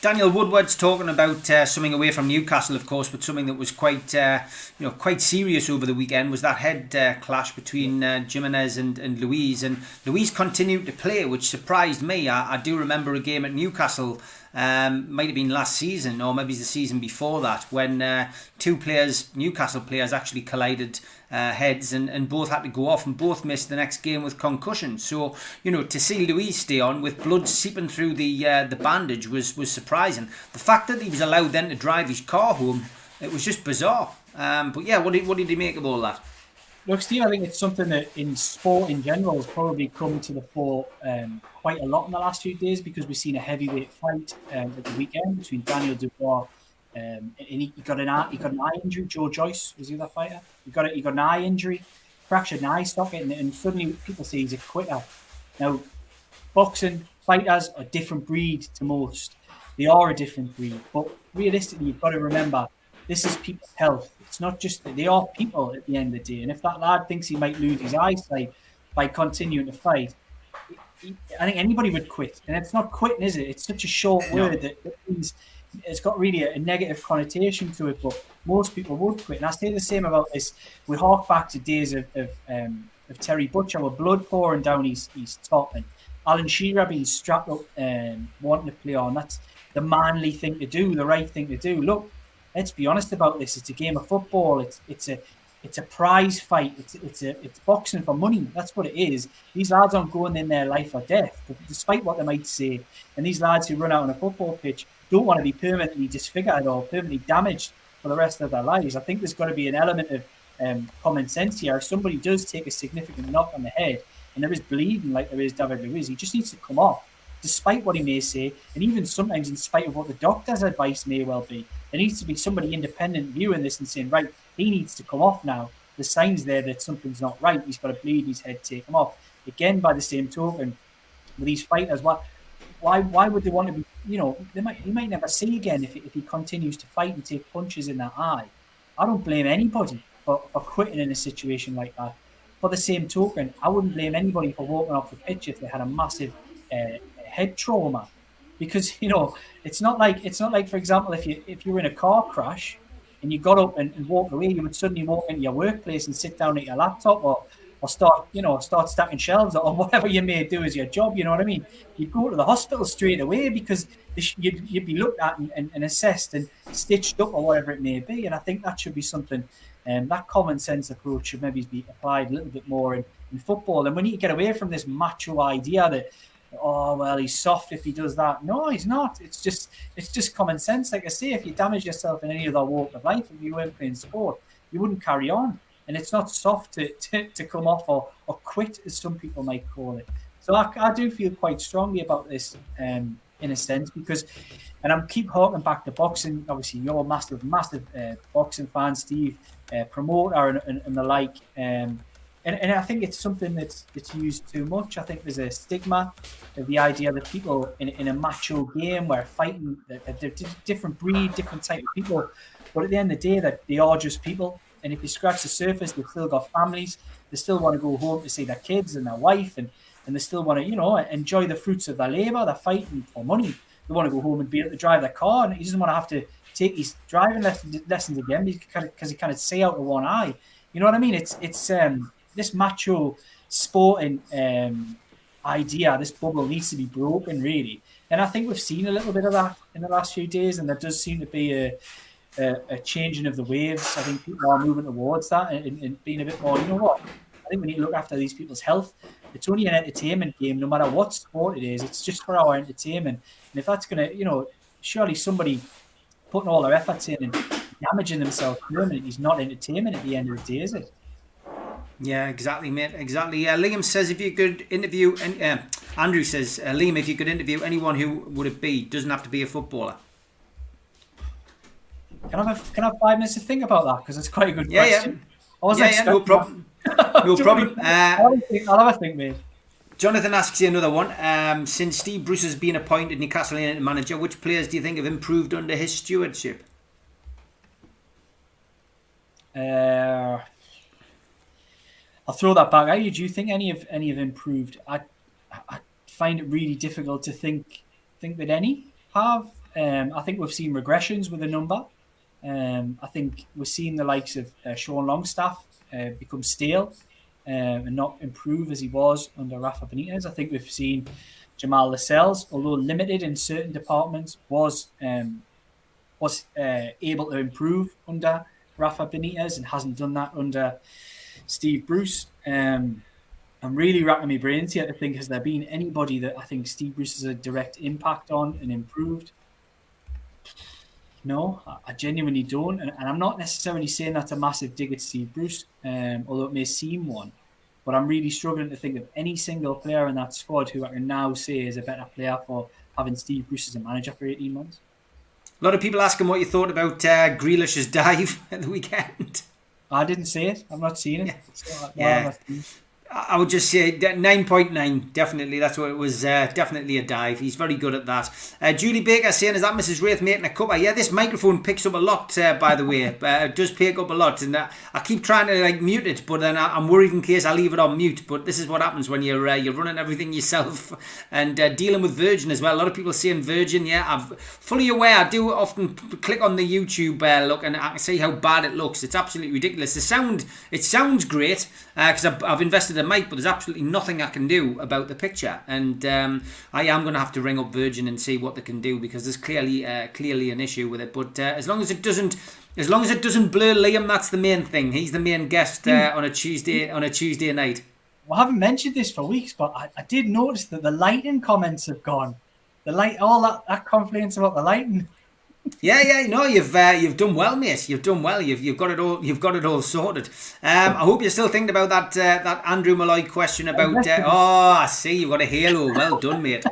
Daniel Woodward's talking about uh, something away from Newcastle, of course, but something that was quite, uh, you know, quite serious over the weekend was that head uh, clash between uh, Jimenez and, and Luiz, and Luiz continued to play, which surprised me. I, I do remember a game at Newcastle um, might have been last season or maybe the season before that when uh, two players, Newcastle players, actually collided uh, heads and, and both had to go off and both missed the next game with concussion. So you know to see Luiz stay on with blood seeping through the uh, the bandage was was surprising. The fact that he was allowed then to drive his car home, it was just bizarre. Um, but yeah, what did what did he make of all that? Look, Steve, I think it's something that in sport in general has probably come to the fore um, quite a lot in the last few days because we've seen a heavyweight fight um, at the weekend between Daniel Dubois um, and he, got an eye, he got an eye injury. Joe Joyce was the other fighter. He got he got an eye injury, fractured an eye socket, and, and suddenly people say he's a quitter. Now, boxing fighters are a different breed to most. They are a different breed, but realistically, you've got to remember this is people's health. It's not just that they are people at the end of the day. And if that lad thinks he might lose his eyesight by continuing to fight, I think anybody would quit. And it's not quitting, is it? It's such a short no. word that, means it's got really a, a, negative connotation to it. But most people would quit. And I say the same about this. We hark back to days of of, um, of Terry Butcher with blood pouring down his, his top and Alan Shearer being strapped up and um, wanting to play on. That's the manly thing to do, the right thing to do. Look, let's be honest about this. It's a game of football. It's it's a it's a prize fight. It's it's a it's boxing for money. That's what it is. These lads aren't going in their life or death, despite what they might say. And these lads who run out on a football pitch don't want to be permanently disfigured or permanently damaged for the rest of their lives. I think there's got to be an element of um, common sense here. If somebody does take a significant knock on the head and there is bleeding like there is David Luiz, he just needs to come off, despite what he may say, and even sometimes in spite of what the doctor's advice may well be. There needs to be somebody independent viewing this and saying, right, he needs to come off now the signs there that something's not right. He's got a bleed his head, take him off. Again, by the same token, with these fighters, what why why would they want to be? You know, they might he might never see again if if he continues to fight and take punches in that eye. I don't blame anybody for, for quitting in a situation like that. For the same token, I wouldn't blame anybody for walking off the pitch if they had a massive uh, head trauma, because you know it's not like it's not like for example if you if you were in a car crash and you got up and, and walked away, you would suddenly walk into your workplace and sit down at your laptop or or start, you know, start stacking shelves or whatever you may do as your job. You know what I mean? You'd go to the hospital straight away because you'd, you'd be looked at and, and, and, assessed and stitched up or whatever it may be. And I think that should be something, and um, that common sense approach should maybe be applied a little bit more in, in football. And we need to get away from this macho idea that, oh well, he's soft if he does that. No, he's not. It's just it's just common sense. Like I say, if you damage yourself in any other walk of life, if you weren't playing sport, you wouldn't carry on and it's not soft to, to, to come off or, or quit, as some people might call it. So I, I do feel quite strongly about this um, in a sense because, and I'm keep harking back to boxing. Obviously, you're a massive, massive uh, boxing fan, Steve, uh, promoter, and, and, and the like. Um, and, and I think it's something that's used too much. I think there's a stigma of the idea that people in, in a macho game where fighting, they're, different breed, different type of people, but at the end of the day, that they are just people and if you scratch the surface, they've still got families. They still want to go home to see their kids and their wife, and, and they still want to, you know, enjoy the fruits of their labour. They're fighting for money. They want to go home and be able to drive their car, and he doesn't want to have to take his driving lessons again because he kind of see out of one eye. You know what I mean? It's it's um, this macho sporting um, idea. This bubble needs to be broken, really. And I think we've seen a little bit of that in the last few days, and there does seem to be a a, a, changing of the waves. I think people are moving towards that and, and, being a bit more, you know what? I think we need to look after these people's health. It's only an entertainment game, no matter what sport it is. It's just for our entertainment. And if that's going to, you know, surely somebody putting all their efforts in and damaging themselves permanently is not entertainment at the end of the day, is it? Yeah, exactly, mate. Exactly. Yeah, Liam says if you could interview, and uh, Andrew says, uh, Liam, if you could interview anyone, who would it be? Doesn't have to be a footballer. Can I have can I have five minutes to think about that because it's quite a good yeah, question. Yeah, I yeah, yeah no problem. no problem. Uh, I'll, have a think, mate. Jonathan asks you another one. Um, since Steve Bruce has been appointed Newcastle United manager, which players do you think have improved under his stewardship? Uh, I'll throw that back at you. Do you think any of any have improved? I I find it really difficult to think think that any have. Um, I think we've seen regressions with a number. Um, I think we're seeing the likes of uh, Sean Longstaff uh, become stale um, and not improve as he was under Rafa Benitez. I think we've seen Jamal Lascelles, although limited in certain departments, was um, was uh, able to improve under Rafa Benitez and hasn't done that under Steve Bruce. Um, I'm really racking my brains here to think has there been anybody that I think Steve Bruce has a direct impact on and improved? No, I genuinely don't, and, and, I'm not necessarily saying that's a massive dig at Steve Bruce, um, although it may seem one. But I'm really struggling to think of any single player in that squad who I can now say is a better player for having Steve Bruce as a manager for 18 months. A lot of people asking what you thought about uh, Grealish's dive at the weekend. I didn't see it. I've not seen it. Yeah. So, yeah. I would just say 9.9, definitely. That's what it was. Uh, definitely a dive. He's very good at that. Uh, Julie Baker saying, Is that Mrs. Wraith making a cuppa? Yeah, this microphone picks up a lot, uh, by the way. Uh, it does pick up a lot. And uh, I keep trying to like mute it, but then I, am worried in case I leave it on mute. But this is what happens when you're uh, you're running everything yourself and dealing with Virgin as well. A lot of people saying Virgin. Yeah, I'm fully aware. I do often click on the YouTube look and I see how bad it looks. It's absolutely ridiculous. The sound, it sounds great because I've, I've invested the mic, but there's absolutely nothing I can do about the picture. And um, I am going to have to ring up Virgin and see what they can do because there's clearly uh, clearly an issue with it. But uh, as long as it doesn't. As long as it doesn't blur Liam, that's the main thing. He's the main guest uh, on a Tuesday on a Tuesday night. Well, I haven't mentioned this for weeks, but I, I did notice that the lighting comments have gone. The light, all that, that complaints about the lighting yeah, yeah, no, you've uh, you've done well, mate. You've done well. You've you've got it all. You've got it all sorted. Um, I hope you're still thinking about that uh, that Andrew Malloy question about. Uh, oh, I see. You've got a halo. Well done, mate.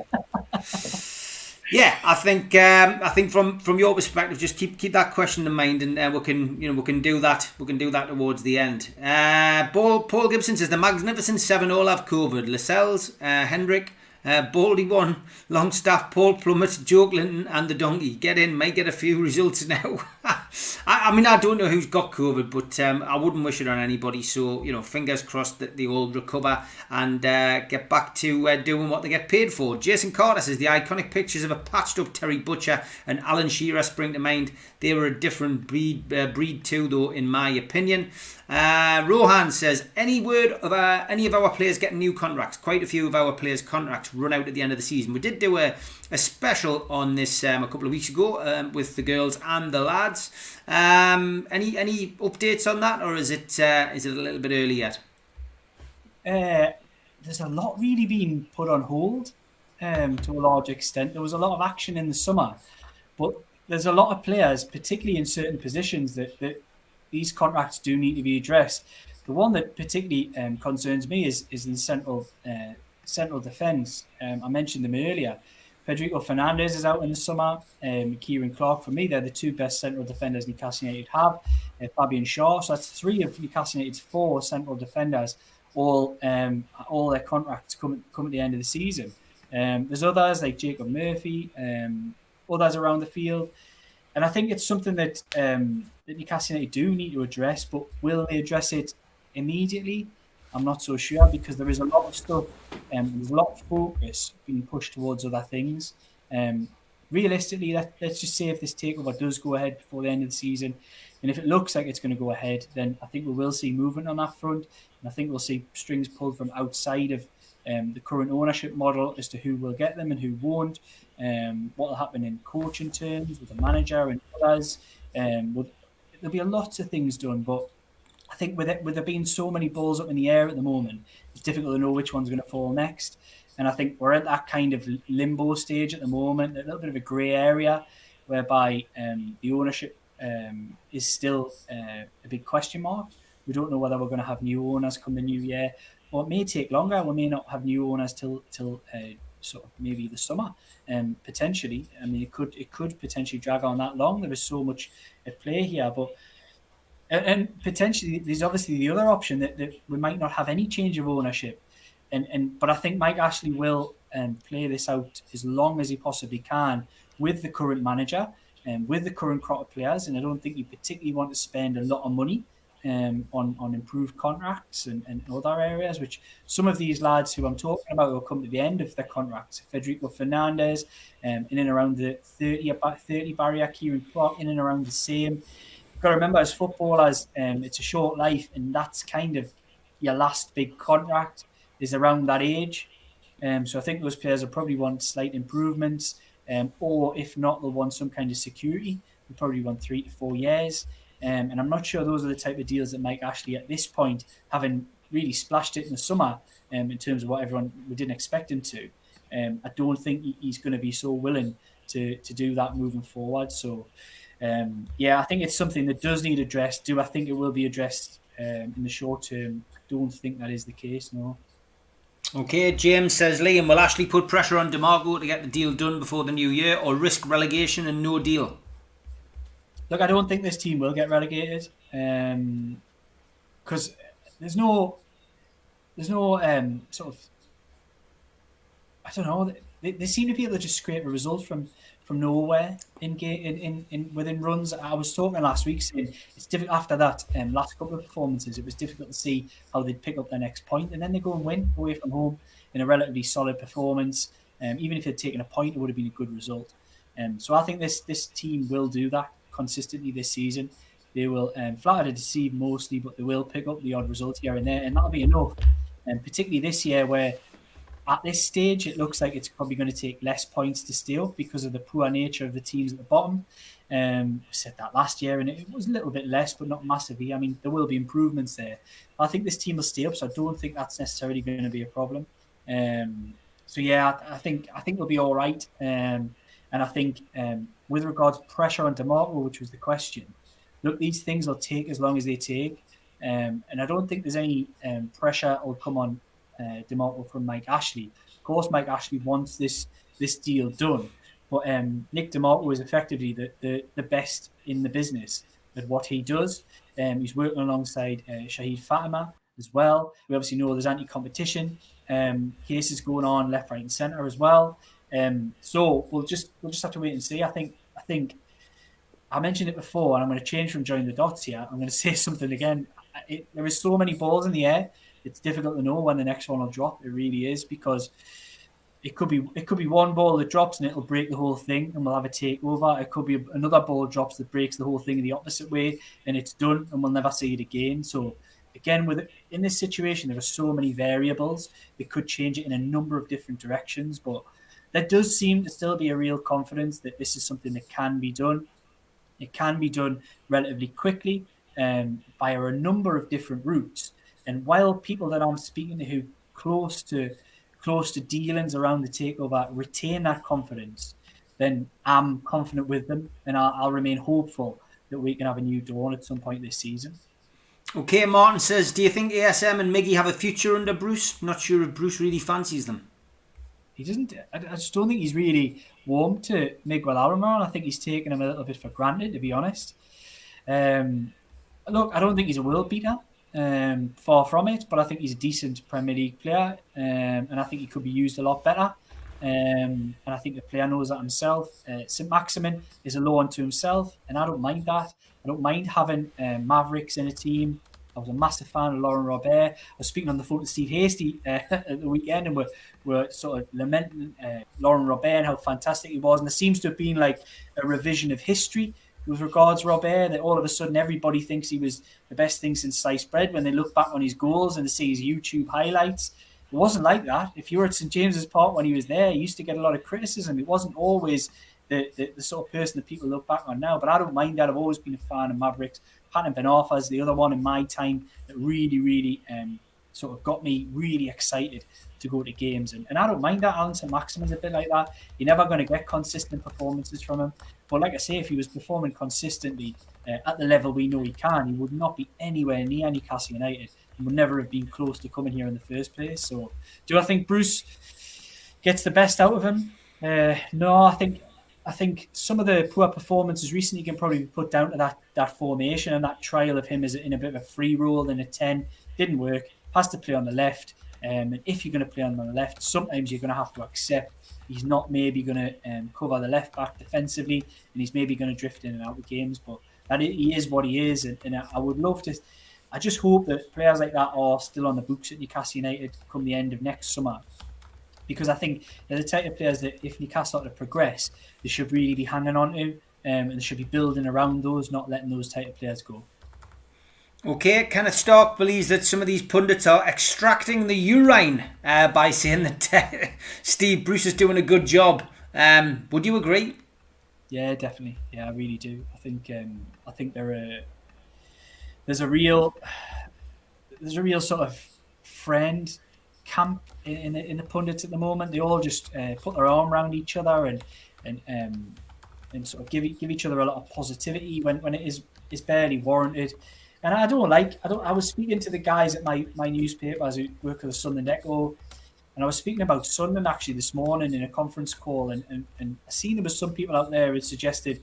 Yeah, I think um, I think from from your perspective, just keep keep that question in mind, and uh, we can you know we can do that we can do that towards the end. Uh, Paul Paul Gibson says the Magnificent Seven all have COVID. Lascelles, uh, Hendrick, uh, Baldy one, Longstaff, Paul Dummett, Joe Clinton, and the donkey. Get in, may get a few results now. I, I, mean, I don't know who's got COVID, but um, I wouldn't wish it on anybody. So, you know, fingers crossed that they all recover and uh, get back to uh, doing what they get paid for. Jason Carter says the iconic pictures of a patched up Terry Butcher and Alan Shearer spring to mind. They were a different breed, uh, breed too, though, in my opinion. Uh, Rohan says, any word of uh, any of our players getting new contracts? Quite a few of our players' contracts run out at the end of the season. We did do a, a special on this um, a couple of weeks ago um, with the girls and the lads. Um, any any updates on that, or is it uh, is it a little bit early yet? Uh, there's a lot really being put on hold um, to a large extent. There was a lot of action in the summer, but there's a lot of players, particularly in certain positions, that, that these contracts do need to be addressed. The one that particularly um, concerns me is is in central uh, central defence. Um, I mentioned them earlier. Federico Fernandez is out in the summer. Um, Ciaran Clark, for me, they're the two best central defenders Newcastle United have. Uh, Fabian Schär, so that's three of Newcastle United's four central defenders. All um, all their contracts come come at the end of the season. Um, there's others like Jacob Murphy, um, others around the field, and I think it's something that um, that Newcastle United do need to address. But will they address it immediately? I'm not so sure because there is a lot of stuff and um, there's a lot of focus being pushed towards other things. Um, realistically, let, let's just say if this takeover does go ahead before the end of the season, and if it looks like it's going to go ahead, then I think we will see movement on that front, and I think we'll see strings pulled from outside of um, the current ownership model as to who will get them and who won't. Um, what will happen in coaching terms with the manager and others. Um, there'll be a lot of things done, but I think with it, with there being so many balls up in the air at the moment, it's difficult to know which one's going to fall next. And I think we're at that kind of limbo stage at the moment, a little bit of a grey area, whereby um, the ownership um, is still uh, a big question mark. We don't know whether we're going to have new owners come the new year, or it may take longer. We may not have new owners till till uh, sort of maybe the summer, um, potentially. I mean, it could it could potentially drag on that long. There is so much at play here, but and, and potentially there's obviously the other option that, that we might not have any change of ownership, and and but I think Mike Ashley will um, play this out as long as he possibly can with the current manager and with the current crop of players, and I don't think you particularly want to spend a lot of money um, on on improved contracts and, and other areas, which some of these lads who I'm talking about will come to the end of their contracts. Federico Fernandez, um, in and around the 30, 30 barrier, Ciaran Clark in and around the same got to remember as footballers, um, it's a short life, and that's kind of your last big contract is around that age. Um, so I think those players will probably want slight improvements, um, or if not, they'll want some kind of security. They'll probably want three to four years. Um, and I'm not sure those are the type of deals that Mike Ashley, at this point, having really splashed it in the summer um, in terms of what everyone we didn't expect him to. Um, I don't think he's going to be so willing to to do that moving forward. So um, yeah, I think it's something that does need addressed. Do I think it will be addressed um, in the short term? I don't think that is the case. No. Okay, James says Liam will Ashley put pressure on De Marco to get the deal done before the new year, or risk relegation and no deal. Look, I don't think this team will get relegated because um, there's no there's no um, sort of I don't know. They, they seem to be able to just scrape a result from from nowhere in in, in, in within runs. I was talking last week saying it's difficult after that um, last couple of performances. It was difficult to see how they'd pick up their next point, and then they go and win away from home in a relatively solid performance. Um, even if they'd taken a point, it would have been a good result. Um, so I think this this team will do that consistently this season. They will um, flatter to deceive mostly, but they will pick up the odd result here and there, and that'll be enough. And particularly this year, where at this stage, it looks like it's probably going to take less points to steal because of the poor nature of the teams at the bottom. Um, I said that last year, and it was a little bit less, but not massively. I mean, there will be improvements there. I think this team will stay up, so I don't think that's necessarily going to be a problem. Um, so yeah, I, think I think we'll be all right. Um, and I think um, with regards pressure on De Marco, which was the question, look, these things will take as long as they take. Um, and I don't think there's any um, pressure or come on uh, De Marco from Mike Ashley. Of course, Mike Ashley wants this this deal done, But um, Nick De Marco is effectively the, the, the best in the business at what he does. Um, he's working alongside uh, Shaheed Fatima as well. We obviously know there's anti-competition um, cases going on left, right, and centre as well. Um, so we'll just we'll just have to wait and see. I think I think I mentioned it before, and I'm going to change from join the dots here. I'm going to say something again. It, there is so many balls in the air. It's difficult to know when the next one will drop. It really is because it could be it could be one ball that drops and it'll break the whole thing, and we'll have a takeover. It could be another ball drops that breaks the whole thing in the opposite way, and it's done, and we'll never see it again. So again, with in this situation, there are so many variables. It could change it in a number of different directions, but there does seem to still be a real confidence that this is something that can be done. It can be done relatively quickly um, via a number of different routes. And while people that I'm speaking to who close to close to dealings around the takeover retain that confidence, then I'm confident with them, and I'll, I'll remain hopeful that we can have a new dawn at some point this season. Okay, Martin says, do you think ASM and Miggy have a future under Bruce? Not sure if Bruce really fancies them. He doesn't. I, I just don't think he's really warm to Miguel Almiron. I think he's taken him a little bit for granted, to be honest. Um, look, I don't think he's a world beater. Um, far from it, but I think he's a decent Premier League player, um, and I think he could be used a lot better. Um, and I think the player knows that himself. Uh, Saint-Maximin is a low unto himself, and I don't mind that. I don't mind having um, Mavericks in a team. I was a massive fan of Laurent Robert. I was speaking on the phone to Steve Hasty uh, at the weekend, and we're, we're sort of lamenting uh, Laurent Robert and how fantastic he was. And there seems to have been like a revision of history with regards Robert that all of a sudden everybody thinks he was the best thing since sliced bread when they look back on his goals and they see his YouTube highlights. It wasn't like that. If you were at St James's Park when he was there, he used to get a lot of criticism. It wasn't always the, the, the, sort of person that people look back on now. But I don't mind that. I've always been a fan of Mavericks. Hatem Ben is the other one in my time that really, really um, sort of got me really excited to go to games. And, and I don't mind that. Allan Saint-Maximin's a bit like that. You're never going to get consistent performances from him. But like I say, if he was performing consistently uh, at the level we know he can, he would not be anywhere near Newcastle United and would never have been close to coming here in the first place. So, do I think Bruce gets the best out of him? Uh, no, I think I think some of the poor performances recently can probably be put down to that that formation and that trial of him as in a bit of a free role in a ten didn't work. Has to play on the left, um, and if you're going to play on the left, sometimes you're going to have to accept he's not maybe going to um, cover the left back defensively, and he's maybe going to drift in and out of games. But that he is what he is, and, and I would love to. I just hope that players like that are still on the books at Newcastle United come the end of next summer, because I think they're the type of players that if Newcastle are to progress, they should really be hanging on to, um, and they should be building around those, not letting those type of players go. Okay, Kenneth Stark believes that some of these pundits are extracting the urine uh, by saying that Steve Bruce is doing a good job. Um, would you agree? Yeah, definitely. Yeah, I really do. I think um, I think there are there's a real there's a real sort of friend camp in in the, pundits at the moment. They all just uh, put their arm around each other and and um, and sort of give give each other a lot of positivity when, when it is is barely warranted. And I don't like I don't I was speaking to the guys at my, my newspaper as I work at the Sunderland Echo and I was speaking about Sunderland actually this morning in a conference call and, and, and I seen there was some people out there who suggested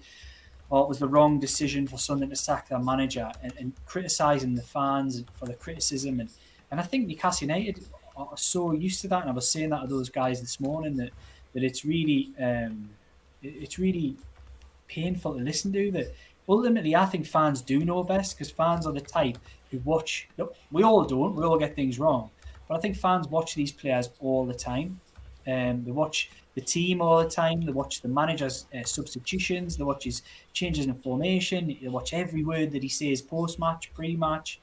oh it was the wrong decision for Sunderland to sack their manager and, and criticising the fans for the criticism and, and I think Newcastle United are so used to that and I was saying that to those guys this morning that, that it's really um, it's really painful to listen to that ultimately, I think fans do know best because fans are the type who watch. Look, we all don't. We all get things wrong, but I think fans watch these players all the time. Um, they watch the team all the time. They watch the manager's uh, substitutions. They watch his changes in formation. They watch every word that he says post-match, pre-match.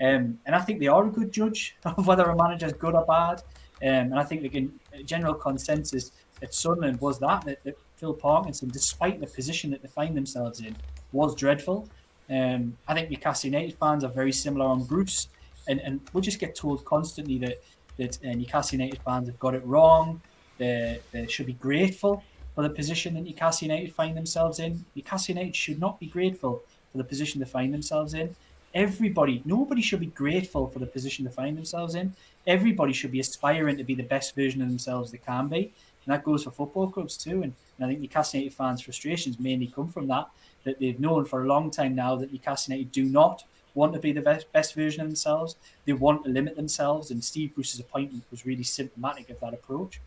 Um, and I think they are a good judge of whether a manager is good or bad. Um, and I think the general consensus at Sunderland was that, that, that Phil Parkinson, despite the position that they find themselves in, was dreadful. Um, I think Newcastle United fans are very similar on Bruce, and, and we just get told constantly that that uh, Newcastle United fans have got it wrong. They, they should be grateful for the position that Newcastle United find themselves in. Newcastle United should not be grateful for the position they find themselves in. Everybody, nobody should be grateful for the position they find themselves in. Everybody should be aspiring to be the best version of themselves they can be. And that goes for football clubs too. And And I think Newcastle United fans' frustrations mainly come from that, that they've known for a long time now that Newcastle United do not want to be the best, best version of themselves. They want to limit themselves, and Steve Bruce's appointment was really symptomatic of that approach.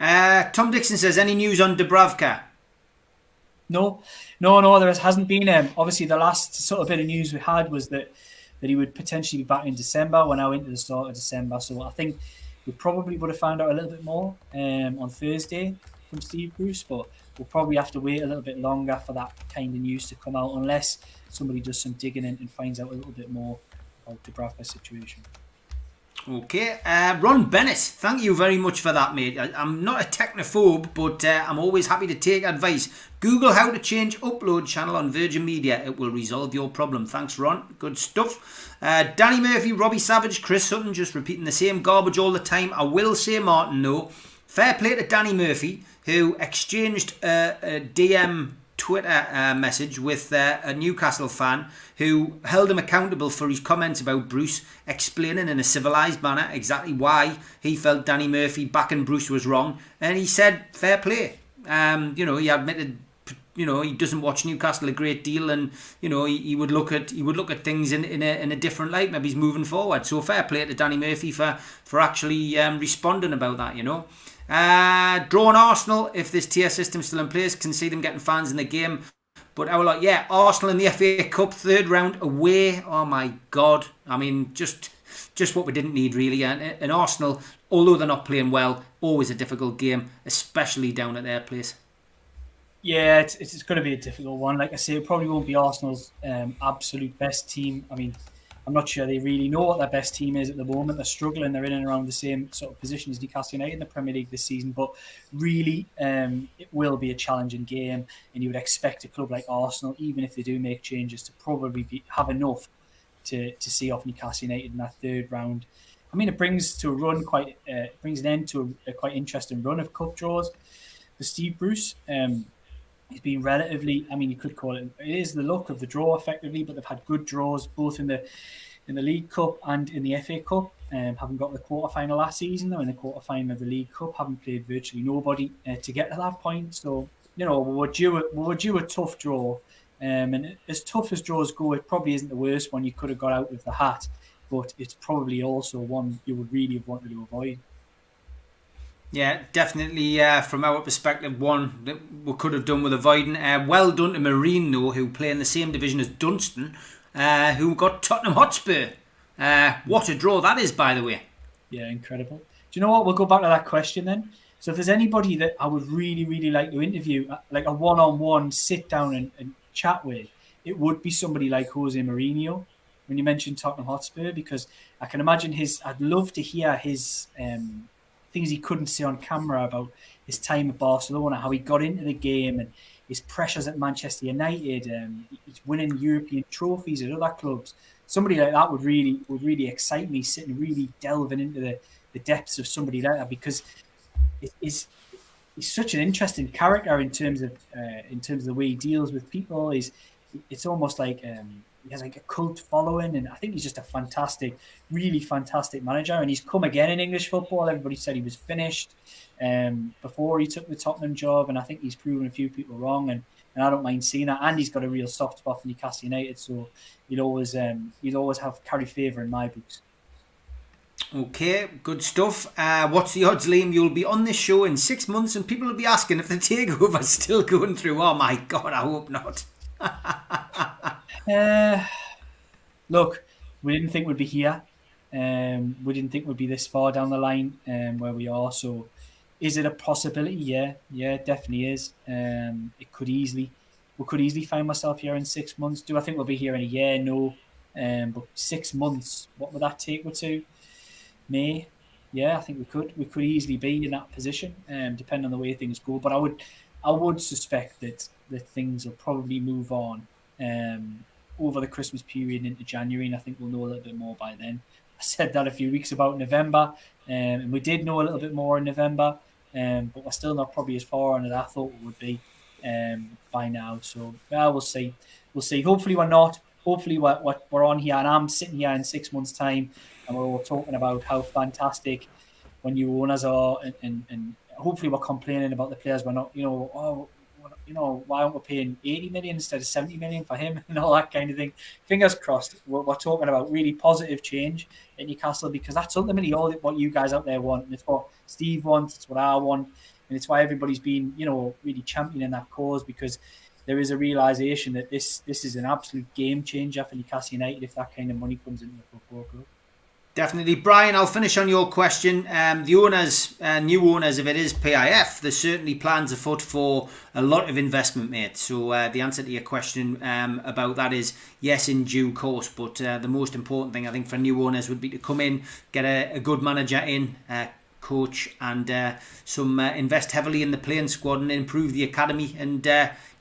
Uh, Tom Dixon says, any news on Dubravka? No, no, no. There hasn't been. Um, obviously, the last sort of bit of news we had was that that he would potentially be back in December. We're now into the start of December, so I think we probably would have found out a little bit more um, on Thursday from Steve Bruce, but we'll probably have to wait a little bit longer for that kind of news to come out, unless somebody does some digging in and finds out a little bit more about the Dubravka's situation. Okay, uh, Ron Bennett, thank you very much for that, mate. I, am not a technophobe, but uh, I'm always happy to take advice. Google how to change upload channel on Virgin Media. It will resolve your problem. Thanks, Ron. Good stuff. Uh, Danny Murphy, Robbie Savage, Chris Sutton, just repeating the same garbage all the time. I will say, Martin, though, fair play to Danny Murphy, who exchanged a, a DM Twitter uh, message with uh, a Newcastle fan who held him accountable for his comments about Bruce, explaining in a civilised manner exactly why he felt Danny Murphy backing Bruce was wrong, and he said fair play. Um, you know, he admitted you know he doesn't watch Newcastle a great deal, and you know he, he would look at he would look at things in, in a in a different light. Maybe he's moving forward. So fair play to Danny Murphy for for actually um, responding about that. You know. Uh, drawn Arsenal, if this tier system still in place, can see them getting fans in the game. But I was like, yeah, Arsenal in the FA Cup third round away. Oh my God! I mean, just just what we didn't need really. And, and Arsenal, although they're not playing well, always a difficult game, especially down at their place. Yeah, it's, it's going to be a difficult one. Like I say, it probably won't be Arsenal's um, absolute best team. I mean, I'm not sure they really know what their best team is at the moment. They're struggling. They're in and around the same sort of position as Newcastle United in the Premier League this season. But really, um, it will be a challenging game, and you would expect a club like Arsenal, even if they do make changes, to probably be, have enough to to see off Newcastle United in that third round. I mean, it brings to a run quite uh, brings an end to a, a, quite interesting run of cup draws for Steve Bruce. Um, he's been relatively. I mean, you could call it. It is the luck of the draw, effectively, but they've had good draws both in the in the League Cup and in the FA Cup. Um, having got the quarter final last season, though, in the quarter final of the League Cup, haven't played virtually nobody uh, to get to that point. So you know, we were due a, we due a tough draw. Um, and as tough as draws go, it probably isn't the worst one you could have got out of the hat, but it's probably also one you would really have wanted to avoid. Yeah, definitely. Uh, from our perspective, one that we could have done with avoiding. Uh, well done to Marine, though, who play in the same division as Dunston, uh, who got Tottenham Hotspur. Uh, what a draw that is, by the way. Yeah, incredible. Do you know what? We'll go back to that question then. So, if there's anybody that I would really, really like to interview, uh, like a one-on-one sit down and, and chat with, it would be somebody like Jose Mourinho. When you mentioned Tottenham Hotspur, because I can imagine his. I'd love to hear his um, things he couldn't see on camera about his time at Barcelona, how he got into the game, and his pressures at Manchester United. Um, he's winning European trophies at other clubs. Somebody like that would really would really excite me. Sitting really delving into the, the depths of somebody like that because he's he's such an interesting character in terms of uh, in terms of the way he deals with people. He's it's almost like um, he has like a cult following, and I think he's just a fantastic, really fantastic manager. And he's come again in English football. Everybody said he was finished um, before he took the Tottenham job, and I think he's proven a few people wrong. And, and I don't mind seeing that. And he's got a real soft spot for Newcastle United, so he'd always um, he'd always have carry favour in my books. Okay, good stuff. Uh, what's the odds, Liam? You'll be on this show in six months, and people will be asking if the takeover's still going through. Oh my god, I hope not. Uh, look, we didn't think we'd be here. Um, we didn't think we'd be this far down the line um, where we are. So, is it a possibility? Yeah, yeah, it definitely is. Um, it could easily, we could easily find myself here in six months. Do I think we'll be here in a year? No. Um, but six months, what would that take me to? May? Yeah, I think we could. We could easily be in that position, um, depending on the way things go. But I would, I would suspect that that things will probably move on um, over the Christmas period into January, and I think we'll know a little bit more by then. I said that a few weeks about November, um, and we did know a little bit more in November, um, but we're still not probably as far on as I thought we would be um, by now. So yeah, we'll see. We'll see. Hopefully we're not. Hopefully we're, we're, on here, and I'm sitting here in six months' time, and we're all talking about how fantastic when you owners are, and, and, and hopefully we're complaining about the players. We're not, you know, oh, you know, why aren't we paying 80 million instead of 70 million for him and all that kind of thing? Fingers crossed. We're, we're talking about really positive change in Newcastle because that's ultimately all that what you guys out there want. And it's what Steve wants, it's what I want, and it's why everybody's been, you know, really championing that cause because there is a realization that this this is an absolute game changer for Newcastle United if that kind of money comes into the football club. Definitely, Brian. I'll finish on your question. Um, the owners, uh, new owners, if it is PIF, there's certainly plans afoot for a lot of investment, mate. So uh, the answer to your question um, about that is yes, in due course. But uh, the most important thing I think for new owners would be to come in, get a, a good manager in, uh, coach, and uh, some uh, invest heavily in the playing squad and improve the academy and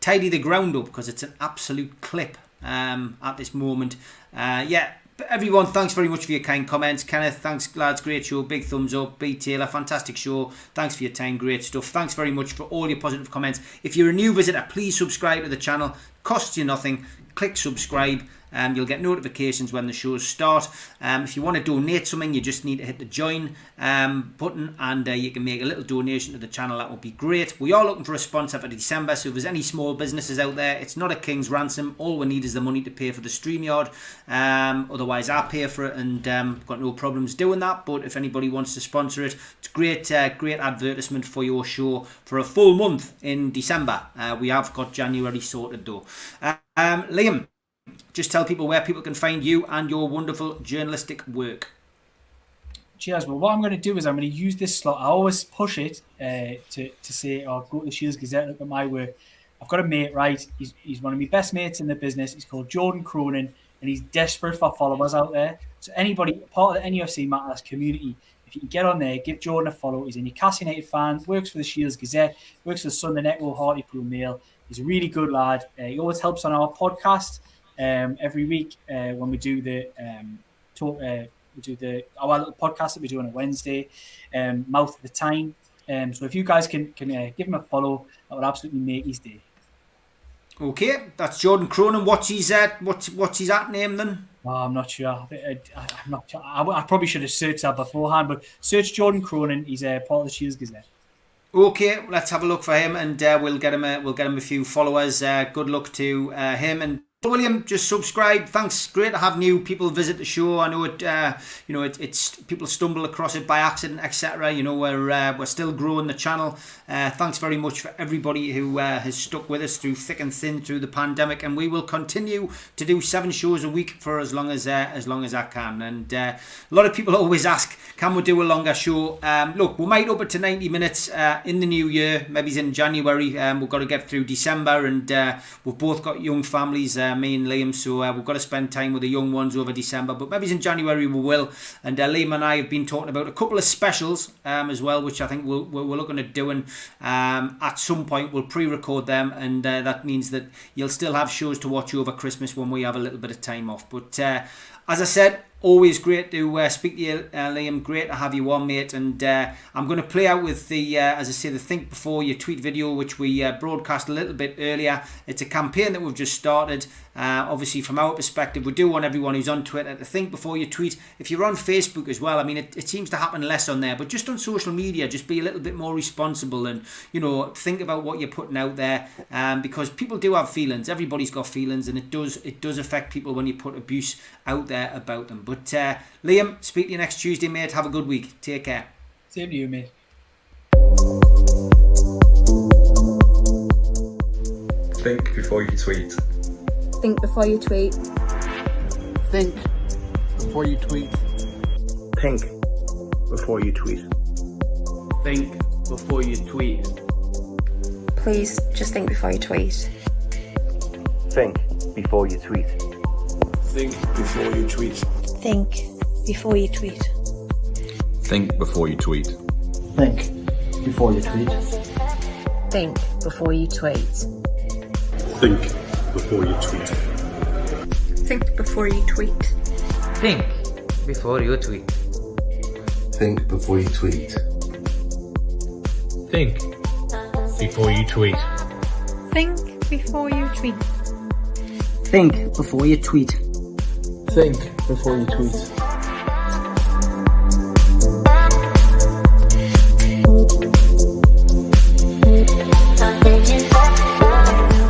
tidy the ground up because it's an absolute clip um, at this moment. yeah everyone, thanks very much for your kind comments. Kenneth, thanks, lads. Great show. Big thumbs up. B Taylor, fantastic show. Thanks for your time. Great stuff. Thanks very much for all your positive comments. If you're a new visitor, please subscribe to the channel. Costs you nothing. Click subscribe. Um, you'll get notifications when the shows start. Um, if you want to donate something, you just need to hit the join um, button and uh, you can make a little donation to the channel. That would be great. We are looking for a sponsor for December, so if there's any small businesses out there, it's not a king's ransom. All we need is the money to pay for the StreamYard. Um, otherwise, I pay for it and um, got no problems doing that. But if anybody wants to sponsor it, it's great, uh, great advertisement for your show for a full month in December. Uh, we have got January sorted though. Um, Liam, just tell people where people can find you and your wonderful journalistic work. Cheers. Well, what I'm going to do is I'm going to use this slot. I always push it uh, to, to say, oh, go to the Shields Gazette, look at my work. I've got a mate, right? He's, he's one of my best mates in the business. He's called Jordan Cronin, and he's desperate for followers out there. So anybody, part of the NUFC Matters community, if you can get on there, give Jordan a follow. He's a Newcastle United fan, works for the Shields Gazette, works for the Sunday Network Hartlepool Mail. He's a really good lad. Uh, he always helps on our podcast um, every week uh, when we do the um, talk. Uh, we do the our little podcast that we do on a Wednesday, um, Mouth of the Time. Um, so if you guys can can uh, give him a follow, that would absolutely make his day. Okay, that's Jordan Cronin. What's his uh, what's what's his at name then? Oh, I'm not sure. I, am not. Sure. I, I, probably should have searched that beforehand, but search Jordan Cronin. He's a uh, part of the Shields Gazette. Okay, let's have a look for him, and uh, we'll get him. A, we'll get him a few followers. Uh, good luck to uh, him and William, just subscribe. Thanks. Great to have new people visit the show. I know it. Uh, you know, it, it's people stumble across it by accident, etc. You know, we're uh, we're still growing the channel. Uh, thanks very much for everybody who uh, has stuck with us through thick and thin through the pandemic, and we will continue to do seven shows a week for as long as uh, as long as I can. And uh, a lot of people always ask, can we do a longer show? Um, look, we might up it to ninety minutes in the new year. Maybe it's in January. Um, we've got to get through December, and we've both got young families uh, me and Liam. So uh, we've got to spend time with the young ones over December. But maybe in January we will. And uh, Liam and I have been talking about a couple of specials um, as well, which I think we'll, we're, looking at doing um, at some point. We'll pre-record them, and uh, that means that you'll still have shows to watch over Christmas when we have a little bit of time off. But uh, as I said, always great to uh, speak to you, uh, Liam. Great to have you on, mate. And uh, I'm going to play out with the, uh, as I say, the Think Before You Tweet video, which we uh, broadcast a little bit earlier. It's a campaign that we've just started. Uh, obviously, from our perspective, we do want everyone who's on Twitter to think before you tweet. If you're on Facebook as well, I mean, it, it seems to happen less on there, but just on social media, just be a little bit more responsible and, you know, think about what you're putting out there um, because people do have feelings. Everybody's got feelings, and it does it does affect people when you put abuse out there about them. But uh, Liam, speak to you next Tuesday, mate. Have a good week. Take care. Same to you, mate. Think before you tweet. Think before you tweet. Think before you tweet. Think before you tweet. Think before you tweet. Please just think before you tweet. Think before you tweet. Think before you tweet. Think before you tweet. Think before you tweet. Think before you tweet. Think before you tweet. Think before you tweet. Think before you tweet. Think before you tweet. Think before you tweet. Think before you tweet. Think before you tweet. Think before you tweet. Think before you tweet.